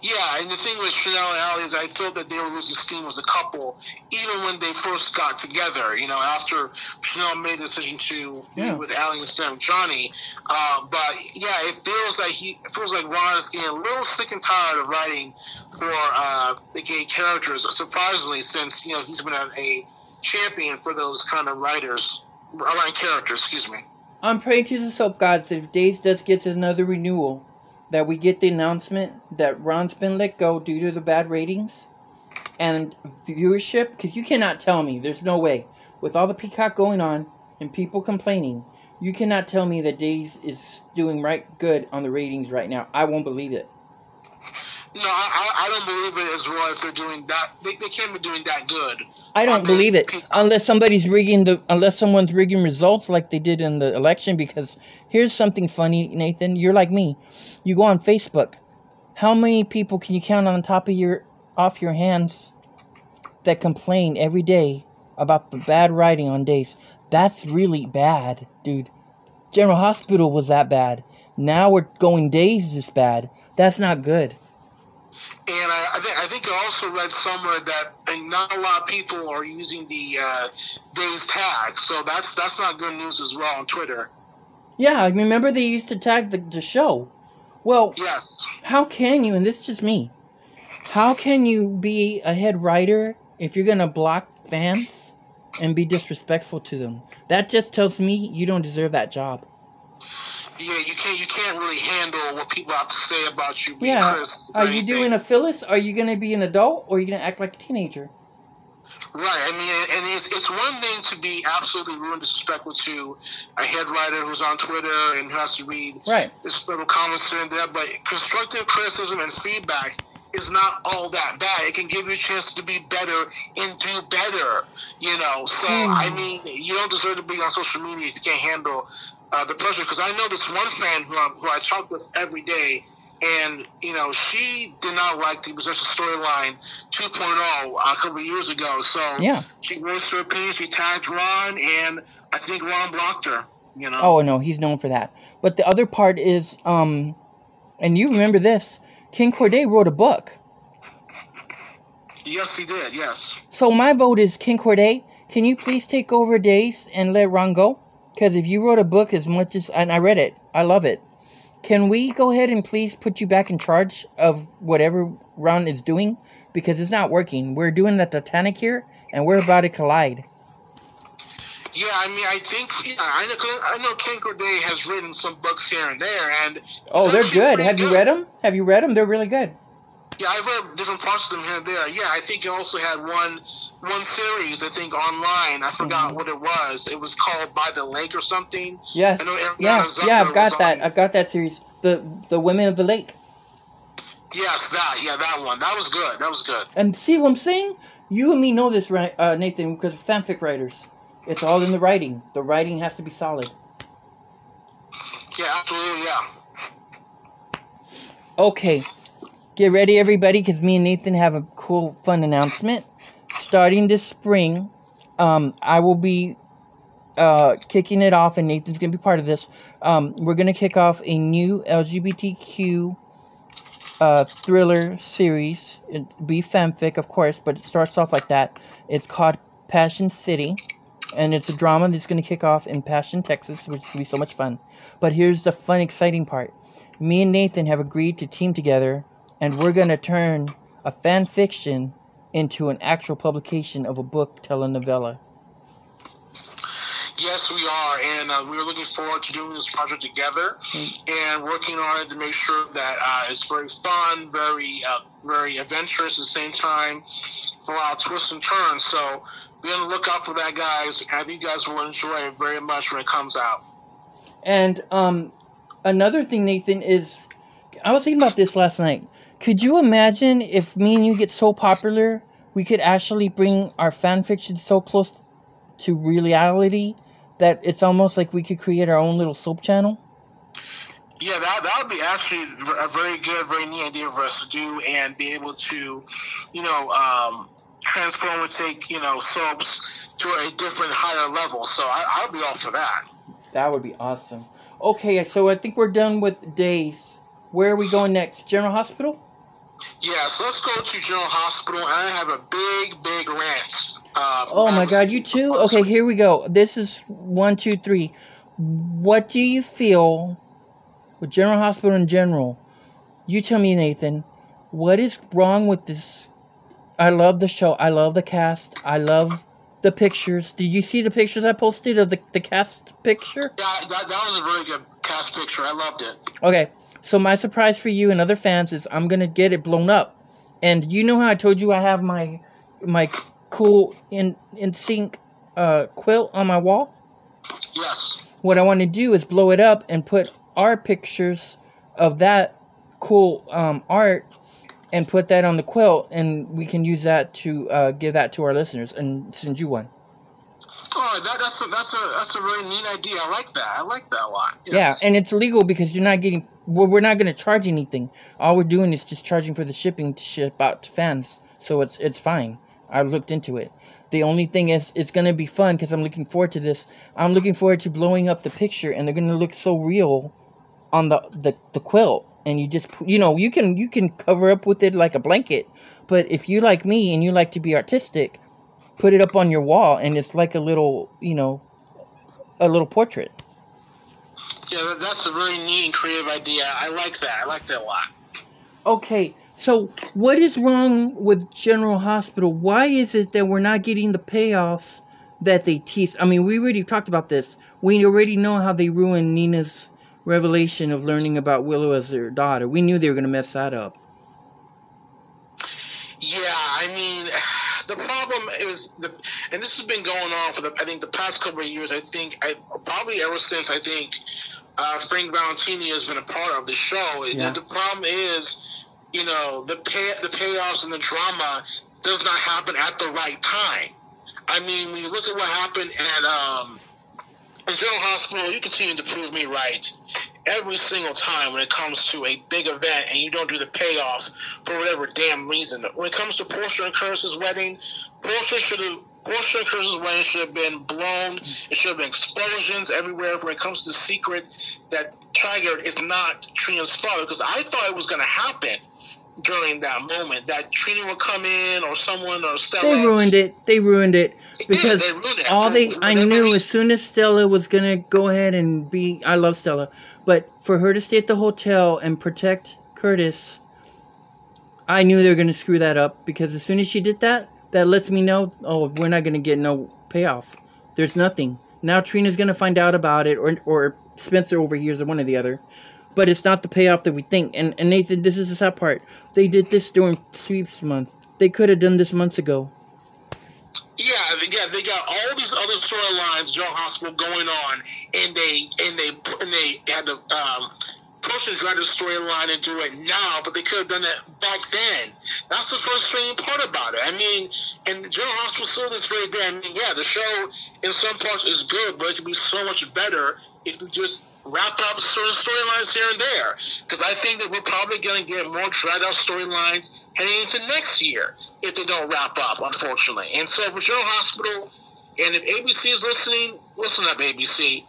Yeah, and the thing with Chanel and Allie is I felt that they were losing steam as a couple, even when they first got together. You know, after Chanel made the decision to Yeah. be with Allie instead of Johnny. Uh, but yeah, it feels like he it feels like Ron is getting a little sick and tired of writing for uh, the gay characters. Surprisingly, since you know he's been a, champion for those kind of writers, writing characters. Excuse me. I'm praying to the soap gods that if Days does get another renewal, that we get the announcement that Ron's been let go due to the bad ratings and viewership. Because you cannot tell me, there's no way, with all the Peacock going on and people complaining, you cannot tell me that Days is doing right good on the ratings right now. I won't believe it. No, I, I I don't believe it as well. If they're doing that, they, they can't be doing that good. I don't believe it unless somebody's rigging the unless someone's rigging results like they did in the election. Because here's something funny, Nathan. You're like me. You go on Facebook. How many people can you count on top of your off your hands that complain every day about the bad writing on days? That's really bad, dude. General Hospital was that bad. Now we're going days this bad. That's not good. And I, I think I think I also read somewhere that not a lot of people are using the uh, days tag, so that's that's not good news as well on Twitter. Yeah, I remember they used to tag the, the show. Well, Yes. how can you, and this is just me, how can you be a head writer if you're going to block fans and be disrespectful to them? That just tells me you don't deserve that job. Yeah, you can't you can't really handle what people have to say about you Yeah. Are you anything. doing a Phyllis? Are you going to be an adult or are you going to act like a teenager? Right. I mean, and it's it's one thing to be absolutely rude and disrespectful to a head writer who's on Twitter and who has to read Right. this little comments here and there, but constructive criticism and feedback is not all that bad. It can give you a chance to be better and do better. You know, so Hmm. I mean, you don't deserve to be on social media if you can't handle uh, the pressure. Because I know this one fan who I, who I talk with every day. And you know she did not like the possession storyline 2.0 a couple of years ago. So Yeah. she voiced her opinion. She tagged Ron, and I think Ron blocked her. You know. Oh, no, he's known for that. But the other part is, um, and you remember this, Ken Corday wrote a book. Yes, he did. Yes. So my vote is Ken Corday. Can you please take over Days and let Ron go? Because if you wrote a book as much as and I read it, I love it. Can we go ahead and please put you back in charge of whatever Ron is doing? Because it's not working. We're doing the Titanic here, and we're about to collide. Yeah, I mean, I think yeah, I know. I know Ken Corday has written some books here and there, and Oh, they're good. Have you read them? Have you read them? They're really good. Yeah, I've read different parts of them here and there. Yeah, I think he also had one one series. I think online. I forgot Mm-hmm. what it was. It was called By the Lake or something. Yes. Yeah. Zucker Yeah. I've got that. on- I've got that series. The the Women of the Lake. Yes, that. Yeah, that one. That was good. That was good. And see what I'm saying? You and me know this, right, uh, Nathan? Because we're fanfic writers. It's all in the writing. The writing has to be solid. Yeah, absolutely. Yeah. Okay, get ready, everybody, because me and Nathan have a cool, fun announcement. Starting this spring, um, I will be uh, kicking it off, and Nathan's gonna be part of this. Um, we're gonna kick off a new LGBTQ uh, thriller series. It be fanfic, of course, but it starts off like that. It's called Passion City, and it's a drama that's gonna kick off in Passion, Texas, which is gonna be so much fun. But here's the fun, exciting part. Me and Nathan have agreed to team together, and we're gonna turn a fan fiction into an actual publication of a book telenovela. Yes, we are, and uh, we are looking forward to doing this project together and working on it to make sure that uh, it's very fun, very, uh, very adventurous at the same time, a lot of twists and turns. So be on the lookout for that, guys. I think you guys will enjoy it very much when it comes out. And um, another thing, Nathan, is I was thinking about this last night. Could you imagine if me and you get so popular, we could actually bring our fan fiction so close to reality that it's almost like we could create our own little soap channel? Yeah, that that would be actually a very good, very neat idea for us to do, and be able to, you know, um, transform and take you know soaps to a different, higher level. So I, I'll be all for that. That would be awesome. Okay, so I think we're done with days. Where are we going next? General Hospital? Yeah, so let's go to General Hospital, I have a big, big rant. Uh, Oh my god, you too? Okay, here we go. This is one, two, three. What do you feel with General Hospital in general? You tell me, Nathan, what is wrong with this? I love the show. I love the cast. I love the pictures. Did you see the pictures I posted of the, the cast picture? Yeah, that, that was a really good cast picture. I loved it. Okay, so my surprise for you and other fans is I'm gonna get it blown up. And you know how I told you I have my my cool in NSYNC uh, quilt on my wall? Yes. What I want to do is blow it up and put our pictures of that cool um, art and put that on the quilt, and we can use that to uh, give that to our listeners and send you one. Oh, that, that's a, that's a that's a really neat idea. I like that. I like that a lot. Yes. Yeah, and it's legal because you're not getting. Well, we're not going to charge anything. All we're doing is just charging for the shipping to ship out to fans, so it's it's fine. I looked into it. The only thing is, it's going to be fun because I'm looking forward to this. I'm looking forward to blowing up the picture, and they're going to look so real on the, the the quilt. And you just, you know, you can you can cover up with it like a blanket. But if you like me and you like to be artistic, put it up on your wall, and it's like a little, you know, a little portrait. Yeah, that's a really neat and creative idea. I like that. I like that a lot. Okay, so what is wrong with General Hospital? Why is it that we're not getting the payoffs that they tease? I mean, we already talked about this. We already know how they ruined Nina's revelation of learning about Willow as their daughter. We knew they were going to mess that up. Yeah, I mean, the problem is the, and this has been going on for the I think the past couple of years. I think I probably ever since I think uh, Frank Valentini has been a part of the show. Yeah. The problem is, you know, the pay the payoffs and the drama does not happen at the right time. I mean, when you look at what happened at um, in General Hospital, you continue to prove me right every single time when it comes to a big event and you don't do the payoff for whatever damn reason. When it comes to Portia and Curtis's wedding, Portia should have Portia and Curtis's wedding should have been blown. It should have been explosions everywhere. When it comes to the secret that Tiger is not Trina's father, because I thought it was going to happen during that moment that Trina would come in or someone or Stella. They ruined it. They ruined it because they ruined it. all they I knew as soon as Stella was gonna go ahead and be. I love Stella, but for her to stay at the hotel and protect Curtis, I knew they were gonna screw that up because as soon as she did that, that lets me know. Oh, we're not gonna get no payoff. There's nothing. Now Trina's gonna find out about it, or or Spencer overhears or one or the other. But it's not the payoff that we think. And and Nathan, this is the sad part. They did this during sweeps month. They could have done this months ago. Yeah, got they got all these other storylines, Joe Hospital going on, and they and they and they had to um, push and drag the storyline do it now, but they could have done it back then. That's the frustrating part about it. I mean, and Joe Hospital still is very good. I mean, yeah, the show in some parts is good, but it could be so much better if you just wrap up certain storylines here and there. Because I think that we're probably going to get more dragged out storylines heading into next year if they don't wrap up, unfortunately. And so for General Hospital, And if ABC is listening, listen up, ABC.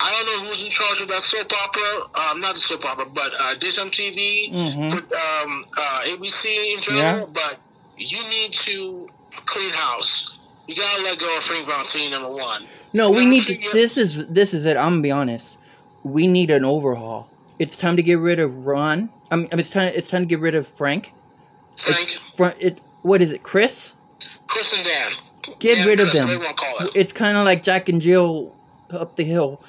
I don't know who's in charge of that soap opera. Um, not the soap opera, but uh, daytime TV, Mhm. for, um, uh, ABC in general. Yeah. But you need to clean house. You gotta let go of Frank Valentini, number one. No, we need two, to. This is this is it. I'm gonna be honest. We need an overhaul. It's time to get rid of Ron. I mean, it's time. It's time to get rid of Frank. Frank, it. What is it, Chris? Chris, and Dan. Get Dan rid of them. whatever you wanna call it. It's kind of like Jack and Jill up the hill.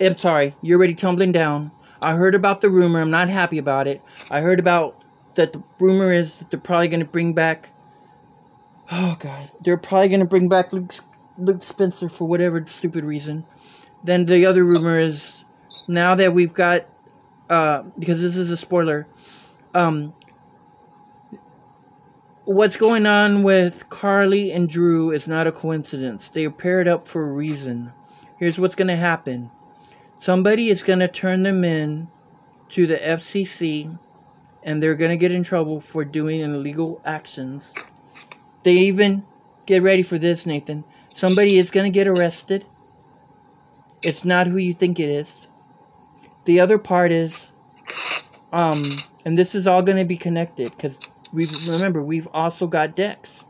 I'm sorry, you're already tumbling down. I heard about the rumor. I'm not happy about it. I heard about that the rumor is that they're probably going to bring back. Oh God, they're probably going to bring back Luke, Luke Spencer for whatever stupid reason. Then the other rumor is now that we've got, uh, because this is a spoiler, um, what's going on with Carly and Drew is not a coincidence. They are paired up for a reason. Here's what's going to happen. Somebody is going to turn them in to the FCC and they're going to get in trouble for doing illegal actions. They even get ready for this, Nathan. Somebody is going to get arrested. It's not who you think it is. The other part is um and this is all going to be connected cuz we've remember we've also got Dex.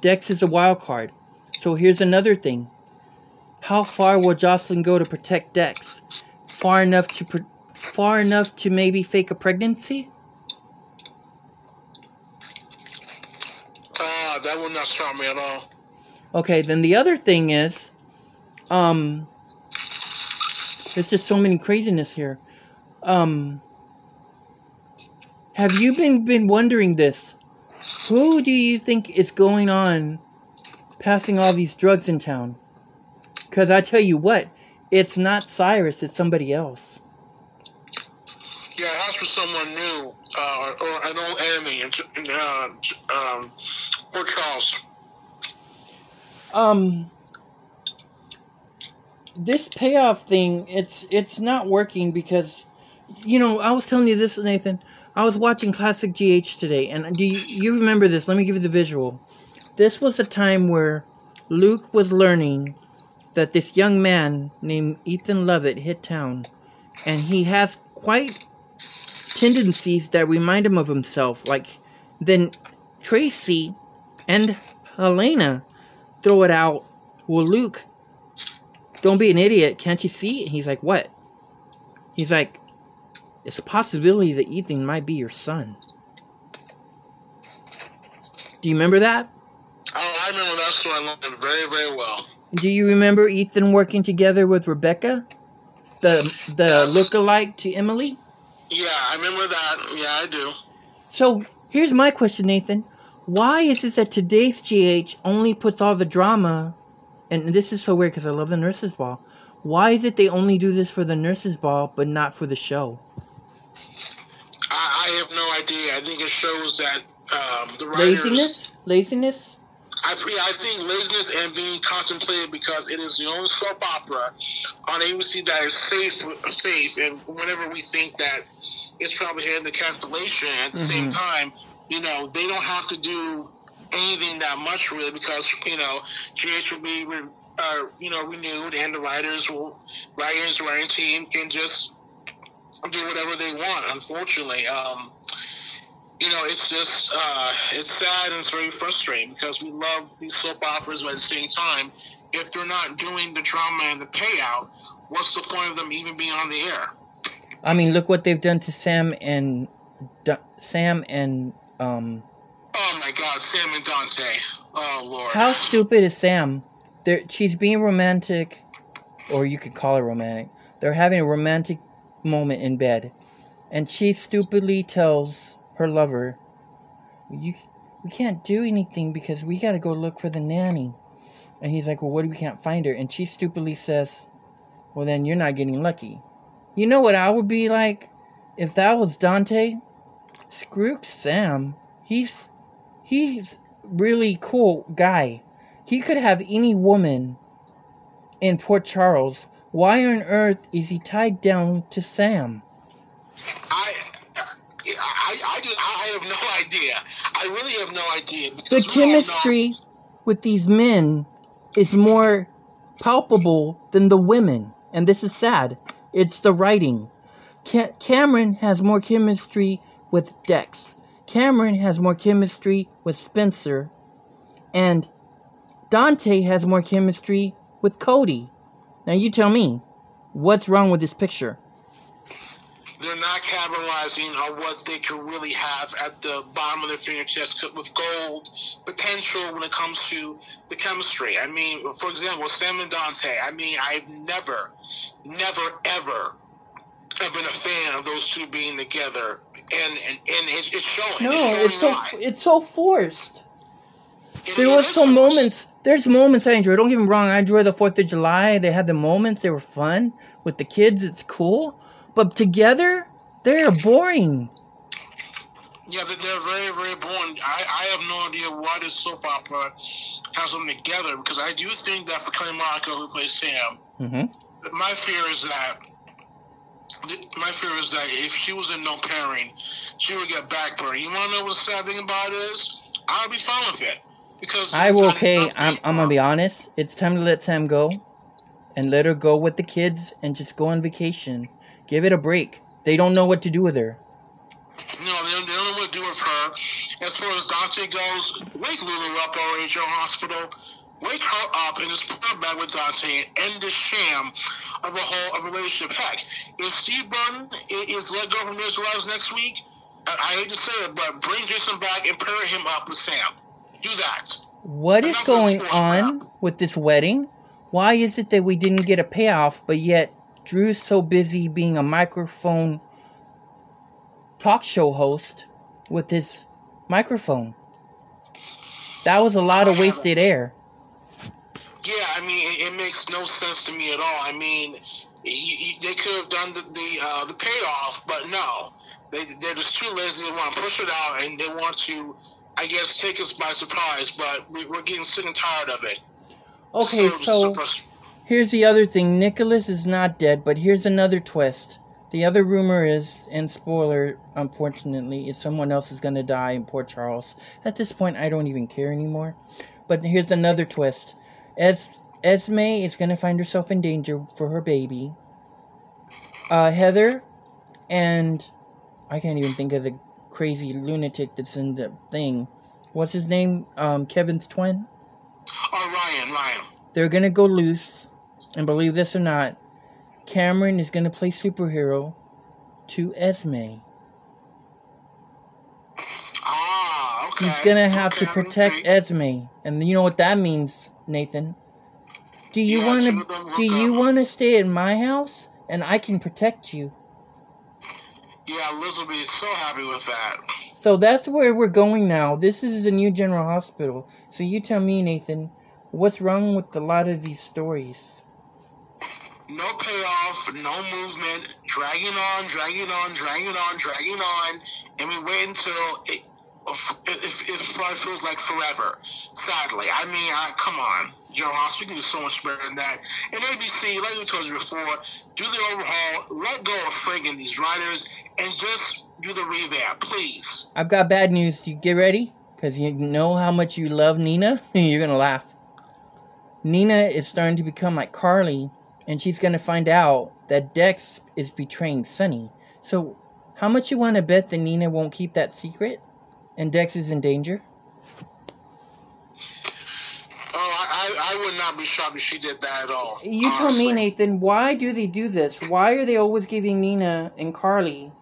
Dex is a wild card. So here's another thing. How far will Jocelyn go to protect Dex? Far enough to far enough to maybe fake a pregnancy? Uh, that would not stop me at all. Okay, then the other thing is, um, there's just so many craziness here. Um, have you been been wondering this? Who do you think is going on, passing all these drugs in town? Cause I tell you what, it's not Cyrus, it's somebody else. Yeah, to be someone new uh, or, an old enemy, and, uh, um, or Charles. Um, this payoff thing, it's it's not working because, you know, I was telling you this, Nathan. I was watching Classic GH today, and do you, you remember this? Let me give you the visual. This was a time where Luke was learning that this young man named Ethan Lovett hit town, and he has quite tendencies that remind him of himself. Like, then Tracy and Helena throw it out. Well, Luke, don't be an idiot. Can't you see? And he's like, what? He's like, it's a possibility that Ethan might be your son. Do you remember that? Oh, I remember that storyline very, very well. Do you remember Ethan working together with Rebecca? The the Yes. lookalike to Emily? Yeah, I remember that. Yeah, I do. So here's my question, Nathan. Why is it that today's GH only puts all the drama, and this is so weird because I love the nurses' ball. Why is it they only do this for the nurses' ball but not for the show? I, I have no idea. I think it shows that um, the writers. Laziness? Laziness? I, I think laziness and being contemplated because it is the only soap opera on ABC that is safe. Safe, and whenever we think that it's probably heading the cancellation, at the same Mhm. time, you know, they don't have to do anything that much really because you know GH will be re, uh, you know renewed and the writers will writers writing team can just do whatever they want. Unfortunately, um, you know, it's just uh, it's sad and it's very frustrating because we love these soap operas, but at the same time, if they're not doing the drama and the payout, what's the point of them even being on the air? I mean, look what they've done to Sam and Sam and um. Oh Sam and Dante. Oh Lord. How stupid is Sam? There, she's being romantic, or you could call it romantic. They're having a romantic moment in bed, and she stupidly tells her lover, "You, we can't do anything because we got to go look for the nanny." And he's like, "Well, what if we can't find her?" And she stupidly says, "Well, then you're not getting lucky." You know what I would be like if that was Dante? Screw Sam. He's he's really cool guy. He could have any woman in Port Charles. Why on earth is he tied down to Sam? I, I, I, just, I have no idea. I really have no idea. The chemistry with these men is more palpable than the women. And this is sad. It's the writing. Ca- Cameron has more chemistry with Dex. Cameron has more chemistry with Spencer. And Dante has more chemistry with Cody. Now you tell me, what's wrong with this picture? They're not capitalizing on what they could really have at the bottom of their fingertips with gold potential when it comes to the chemistry. I mean, for example, Sam and Dante. I mean, I've never, never, ever have been a fan of those two being together, and and, and it's, it's showing. No, it's, showing it's so why. it's so forced. It- There it was some forced. moments. There's moments I enjoy. Don't get me wrong. I enjoy the Fourth of July. They had the moments. They were fun with the kids. It's cool. But together, they're boring. Yeah, they're, they're very, very boring. I, I have no idea why this soap opera has them together because I do think that for Kelly Monaco, who plays Sam, Mm-hmm. my fear is that my fear is that if she was in no pairing, she would get backburn. You want to know what the sad thing about it is? I'll be fine with it because I will. Okay, I'm. I'm gonna be honest. It's time to let Sam go, and let her go with the kids and just go on vacation. Give it a break. They don't know what to do with her. No, they don't, they don't know what to do with her. As far as Dante goes, wake Lulu up or HO Hospital. Wake her up and just put her back with Dante and end the sham of a whole of a relationship. Heck, if Steve Burton is let go from Miz Rise next week, I, hate to say it, but bring Jason back and pair him up with Sam. Do that. What is going on with this wedding? Why is it that we didn't get a payoff, but yet Drew's so busy being a microphone talk show host with his microphone? That was a lot of wasted air. Yeah, I mean, it, it makes no sense to me at all. I mean, you, you, they could have done the the, uh, the payoff, but no, they they're just too lazy. They want to push it out, and they want to, I guess, take us by surprise. But we, we're getting sick and tired of it. Okay, so frust- here's the other thing. Nicholas is not dead, but here's another twist. The other rumor is, and spoiler, unfortunately, is someone else is gonna die in Port Charles. At this point, I don't even care anymore. But here's another twist. Es- Esme is gonna find herself in danger for her baby. Uh, Heather and I can't even think of the crazy lunatic that's in the thing. What's his name? Um, Kevin's twin. oh, Ryan, Ryan. They're gonna go loose, and believe this or not, Cameron is gonna play superhero to Esme. Ah, okay. He's gonna have okay, to protect. Esme, and you know what that means, Nathan. Do you Yeah, of them do you wanna stay in my house, and I can protect you? Yeah, Liz will be so happy with that. So that's where we're going now. This is the new General Hospital. So you tell me, Nathan, what's wrong with a lot of these stories? No payoff, no movement, dragging on, dragging on, dragging on, dragging on, and we wait until it, if it probably feels like forever. Sadly, I mean, I, come on, General Hospital, you can do so much better than that. And ABC, like we told you before, do the overhaul, let go of friggin' these writers, and just do the revamp, please. I've got bad news. You get ready? Because you know how much you love Nina? You're to laugh. Nina is starting to become like Carly, and she's to find out that Dex is betraying Sonny. So, how much you want to bet that Nina won't keep that secret? And Dex is in danger? Oh, I, I, would not be shocked if she did that at all. You tell me. Nathan, why do they do this? Why are they always giving Nina and Carly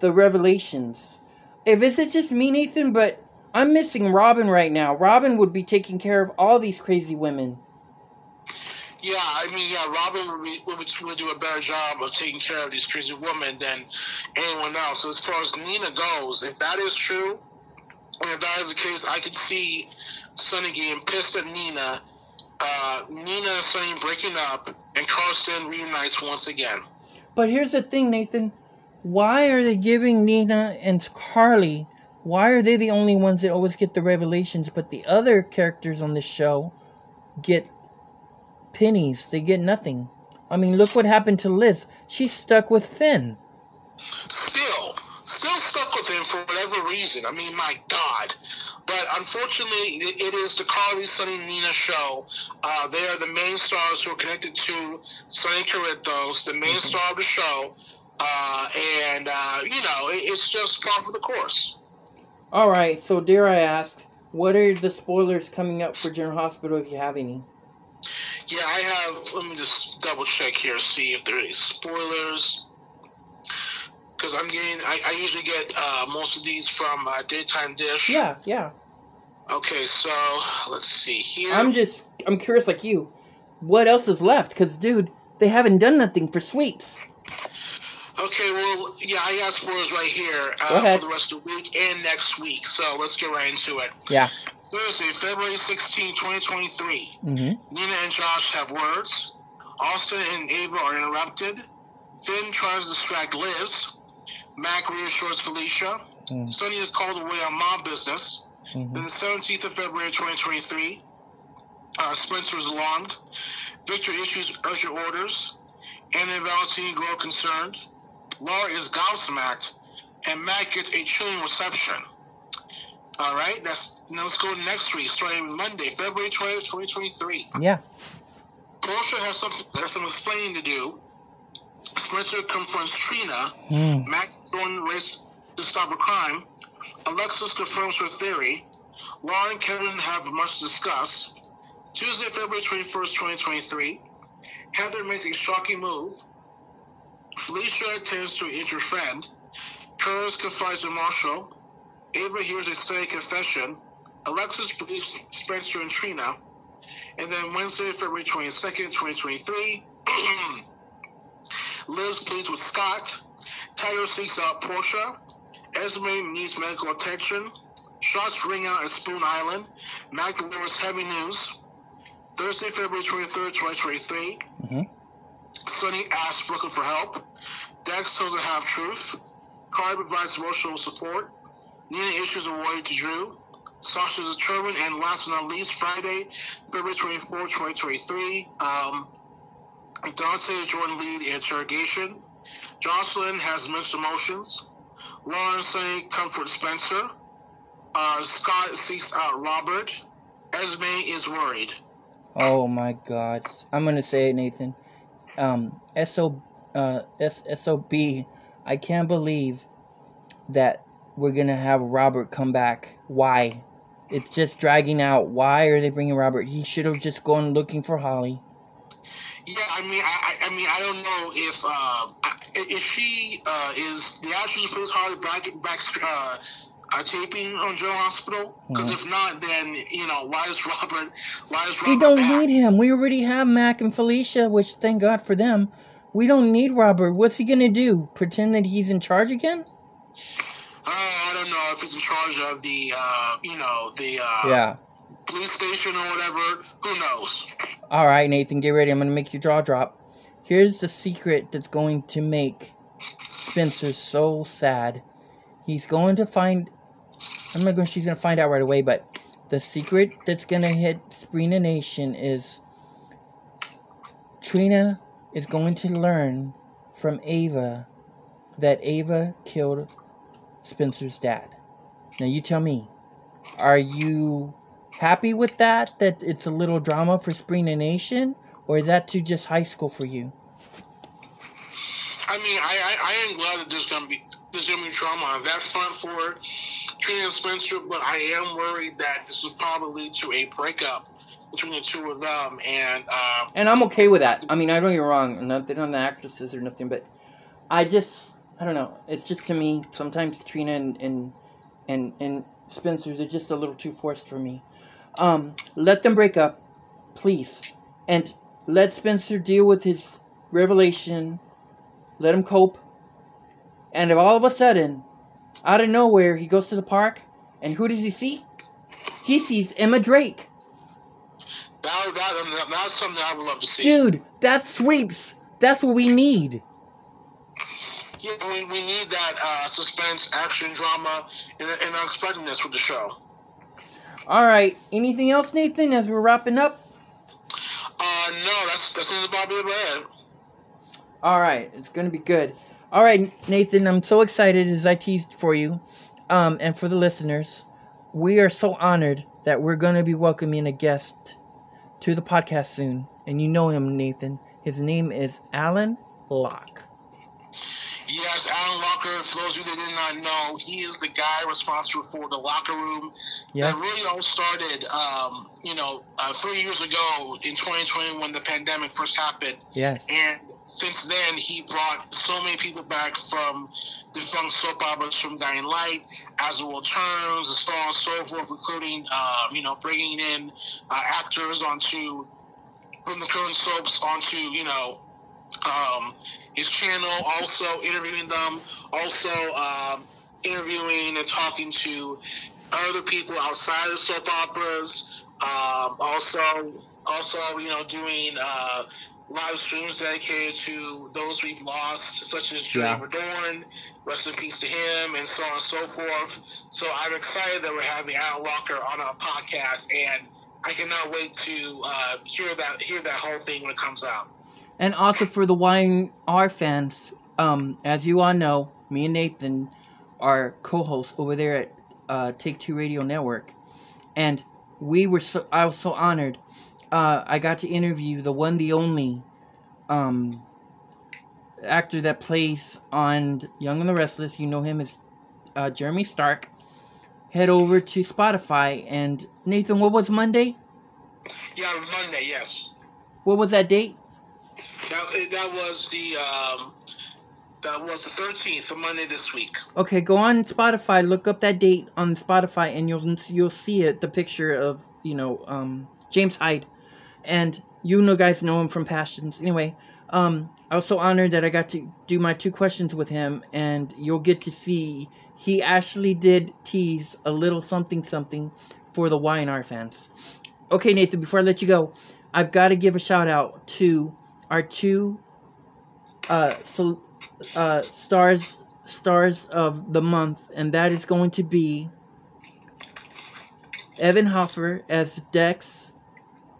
the revelations? If is it just me, Nathan, but I'm missing Robin right now. Robin would be taking care of all these crazy women. Yeah, I mean, yeah, Robin would, be, would, would do a better job of taking care of these crazy women than anyone else. So as far as Nina goes, if that is true, and if that is the case, I could see Sonny getting pissed at Nina, uh, Nina and Sonny breaking up, and Carson reunites once again. But here's the thing, Nathan. Why are they giving Nina and Carly? Why are they the only ones that always get the revelations, but the other characters on the show get pennies? They get nothing. I mean, look what happened to Liz. She's stuck with Finn. Still, still stuck with him for whatever reason. I mean, my God. But unfortunately, it, is the Carly, Sonny, Nina show. Uh, they are the main stars who are connected to Sonny Corinthos, the main star of the show. Uh, and, uh, you know, it, it's just part of the course. All right. So dare I ask, what are the spoilers coming up for General Hospital if you have any? Yeah, I have. Let me just double check here, see if there are any spoilers. Because I'm getting, I, I usually get uh, most of these from uh, Daytime Dish. Yeah, yeah. Okay, so let's see here. I'm just I'm curious like you. What else is left? Cause dude, they haven't done nothing for sweeps. Okay, well, yeah, I got spoilers right here uh, for the rest of the week and next week. So let's get right into it. Yeah. Thursday, February 16, 2023. Mm-hmm. Nina and Josh have words. Austin and Ava are interrupted. Finn tries to distract Liz. Mac reassures Felicia. Mm. Sonny is called away on mob business. Mhm. Then the 17th of February 2023, uh, Spencer is alarmed. Victor issues urgent orders. Anna and Valentine grow concerned. Laura is gobsmacked. And Matt gets a chilling reception. All right, that's now let's go next week, starting Monday, February 20th, 2023. Yeah. Portia has something has some explaining to do. Spencer confronts Trina. Hmm. Max joins the race to stop a crime. Alexis confirms her theory. Laura and Kevin have much to discuss. Tuesday, February 21st, 2023. Heather makes a shocking move. Felicia attends to friend. Curtis confides in Marshall. Ava hears a steady confession. Alexis believes Spencer and Trina. And then Wednesday, February 22nd, 2023, Liz pleads with Scott. Tyler seeks out Portia. Esme needs medical attention. Shots ring out at Spoon Island. Mac delivers heavy news. Thursday, February 23rd, 2023, Mm-hmm. Sonny asks Brooklyn for help. Dex tells her half truth. Carly provides emotional support. Nina issues a warning to Drew. Sasha is determined. And last but not least, Friday, February 24, 2023, um, Dante and Jordan lead in interrogation. Jocelyn has mixed emotions. Lauren Sonny comfort Spencer. Uh, Scott seeks out Robert. Esme is worried. Oh my God. I'm gonna say it, Nathan. Um, SO, uh, SOB. I can't believe that we're gonna have Robert come back. Why? It's just dragging out. Why are they bringing Robert? He should have just gone looking for Holly. Yeah, I mean, I, I mean, I don't know if uh, if she uh, is the actress who plays Holly back back uh, uh, taping on General Hospital. Because if not, then you know, why is Robert? Why is Robert? We don't back? need him. We already have Mac and Felicia, which thank God for them. We don't need Robert. What's he gonna do? Pretend that he's in charge again? Uh, I don't know if he's in charge of the uh, you know the uh, Yeah. police station or whatever. Who knows? All right, Nathan, get ready. I'm going to make your jaw drop. Here's the secret that's going to make Spencer so sad. He's going to find. I'm not going. She's to find out right away, but the secret that's to hit Sprina Nation is Trina is going to learn from Ava that Ava killed Spencer's dad. Now you tell me, are you happy with that? That it's a little drama for Sprina Nation, or is that too just high school for you? I mean, I, I, I am glad that there's gonna be there's gonna be drama on that front for Trina Spencer, but I am worried that this will probably lead to a breakup between the two of them. And uh, And I'm okay with that. I mean, I don't get wrong. Nothing on the actresses or nothing, but I just, I don't know. It's just to me, sometimes Trina and and and, and Spencer's are just a little too forced for me. Um, let them break up, please, and let Spencer deal with his revelation. Let him cope. And if all of a sudden, out of nowhere, he goes to the park, and who does he see? He sees Emma Drake. that, that that's something I would love to see. Dude, that's sweeps. That's what we need. Yeah, we, we need that uh, suspense, action, drama, and, and unexpectedness with the show. All right. Anything else, Nathan? As we're wrapping up. Uh, no, that's that seems about it? All right. It's gonna be good. All right, Nathan. I'm so excited as I teased for you, um, and for the listeners. we are so honored that we're going to be welcoming a guest to the podcast soon. And you know him, Nathan. His name is Alan Locher. Yes, Alan Locher, for those of you that did not know, he is the guy responsible for the locker room. Yes. That really all started, um, you know, uh, three years ago in 2020 when the pandemic first happened. Yes. And since then, he brought so many people back from defunct soap operas from Guiding Light, As the World Turns, so on and so forth, including, um, you know, bringing in uh, actors onto, from the current soaps onto, you know, um, his channel, also interviewing them, also um, interviewing and talking to other people outside of soap operas. Um, also, also you know doing uh, live streams dedicated to those we've lost, such as Julie Yeah. Rest in peace to him, and so on and so forth. So I'm excited that we're having Alan Locher on our podcast, and I cannot wait to uh, hear that hear that whole thing when it comes out. And also for the Y&R fans, um, as you all know, me and Nathan are co-hosts over there at uh, Take Two Radio Network, and we were so I was so honored. Uh, I got to interview the one, the only, um, actor that plays on Young and the Restless. You know him as uh, Jeremy Stark. Head over to Spotify and Nathan. What was Monday? Yeah, Monday, yes. What was that date? That that was the um, that was the thirteenth of Monday this week. Okay, go on Spotify, look up that date on Spotify, and you'll you'll see it. The picture of you know um, James Hyde, and you know guys know him from Passions. Anyway, um, I was so honored that I got to do my two questions with him, and you'll get to see he actually did tease a little something something for the Y&R fans. Okay, Nathan, before I let you go, I've got to give a shout out to our two uh so uh stars stars of the month and that is going to be Evan Hofer as Dex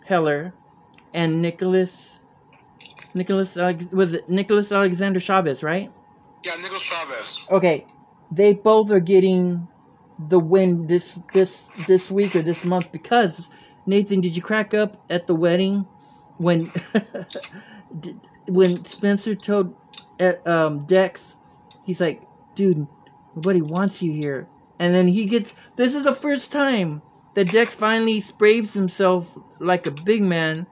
Heller and Nicholas Nicholas Alex- was it Nicholas Alexander Chavez, right? Yeah, Nicholas Chavez. Okay. They both are getting the win this this this week or this month because Nathan, did you crack up at the wedding when when Spencer told uh, um, Dex, he's like, "Dude, nobody wants you here," and then he gets. This is the first time that Dex finally sprays himself like a big man,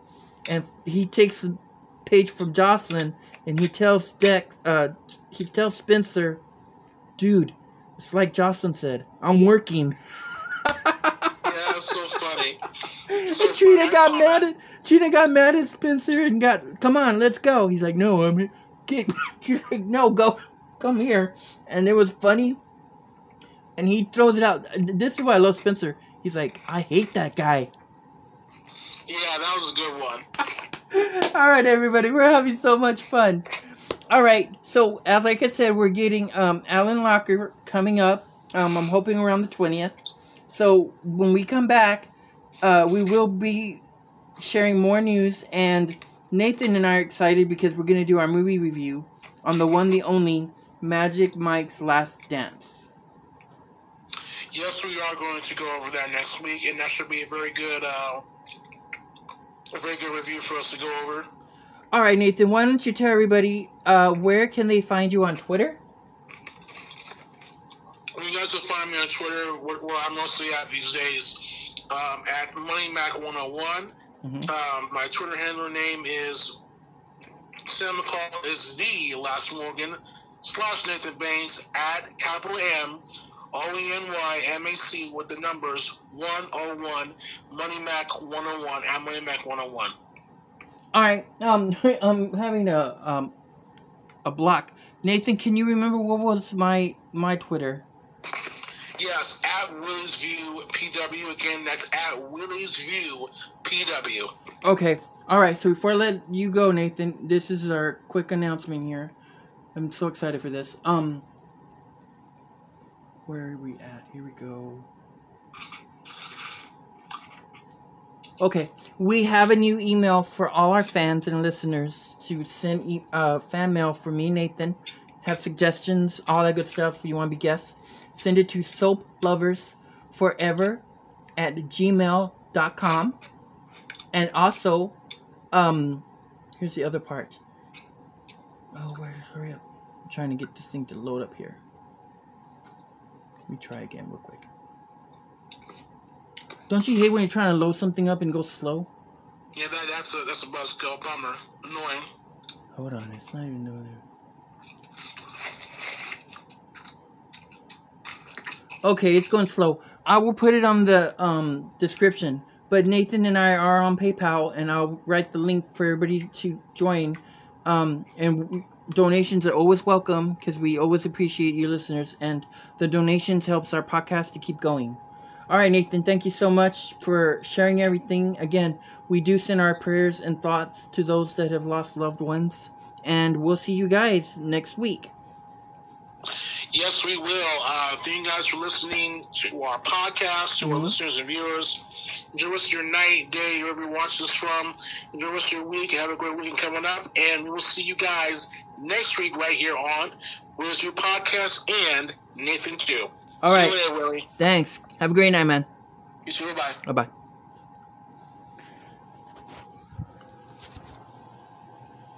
and he takes a page from Jocelyn, and he tells Dex, uh, he tells Spencer, "Dude, it's like Jocelyn said, I'm working." Yeah, was so funny. So And Trina funny. Got mad at Trina got mad at Spencer and got come on, let's go. He's like, no, I'm get she's like, no, go come here. And it was funny. And he throws it out. This is why I love Spencer. He's like, I hate that guy. Yeah, that was a good one. All right, everybody, we're having so much fun. All right, so as like I said, we're getting um, Alan Locher coming up. Um, I'm hoping around the twentieth. So when we come back, uh, we will be sharing more news, and Nathan and I are excited because we're gonna do our movie review on the one, the only Magic Mike's Last Dance. Yes, we are going to go over that next week, and that should be a very good, uh, a very good review for us to go over. All right, Nathan, why don't you tell everybody uh, where can they find you on Twitter? You guys will find me on Twitter, where, where I'm mostly at these days, um, at MoneyMac101. Mhm. Um, my Twitter handle name is Sam McCall is the Last Morgan slash Nathan Banks at capital M O E N Y M A C with the numbers 101 Money Mac 101 at Money Mac 101. All right, um, I'm having a um a block. Nathan, can you remember what was my my Twitter? Yes, at Willie's View PW. Again, that's at Willie's View PW. Okay. All right. So before I let you go, Nathan, this is our quick announcement here. I'm so excited for this. Um, where are we at? Here we go. Okay, we have a new email for all our fans and listeners to send e- uh, fan mail for me, Nathan. Have suggestions, all that good stuff. You want to be guests? Send it to soaplovers forever at gmail.com. And also, um, here's the other part. Oh, where? Hurry up. I'm trying to get this thing to load up here. Let me try again real quick. Don't you hate when you're trying to load something up and go slow? Yeah, that, that's a that's a buzzkill. Bummer. Annoying. Hold on, it's not even loaded. Okay, it's going slow. I will put it on the um, description. But Nathan and I are on PayPal, and I'll write the link for everybody to join. Um, and donations are always welcome because we always appreciate you listeners, and the donations helps our podcast to keep going. All right, Nathan, thank you so much for sharing everything. Again, we do send our prayers and thoughts to those that have lost loved ones, and we'll see you guys next week. Yes, we will. Uh, thank you guys for listening to our podcast, to our listeners and viewers. Enjoy the rest of your night, day, wherever you watch this from. Enjoy the rest of your week. Have a great weekend coming up. And we will see you guys next week right here on Where's Your Podcast and Nathan too. All see right. you later, Willie. Thanks. Have a great night, man. You too. Bye. Bye bye.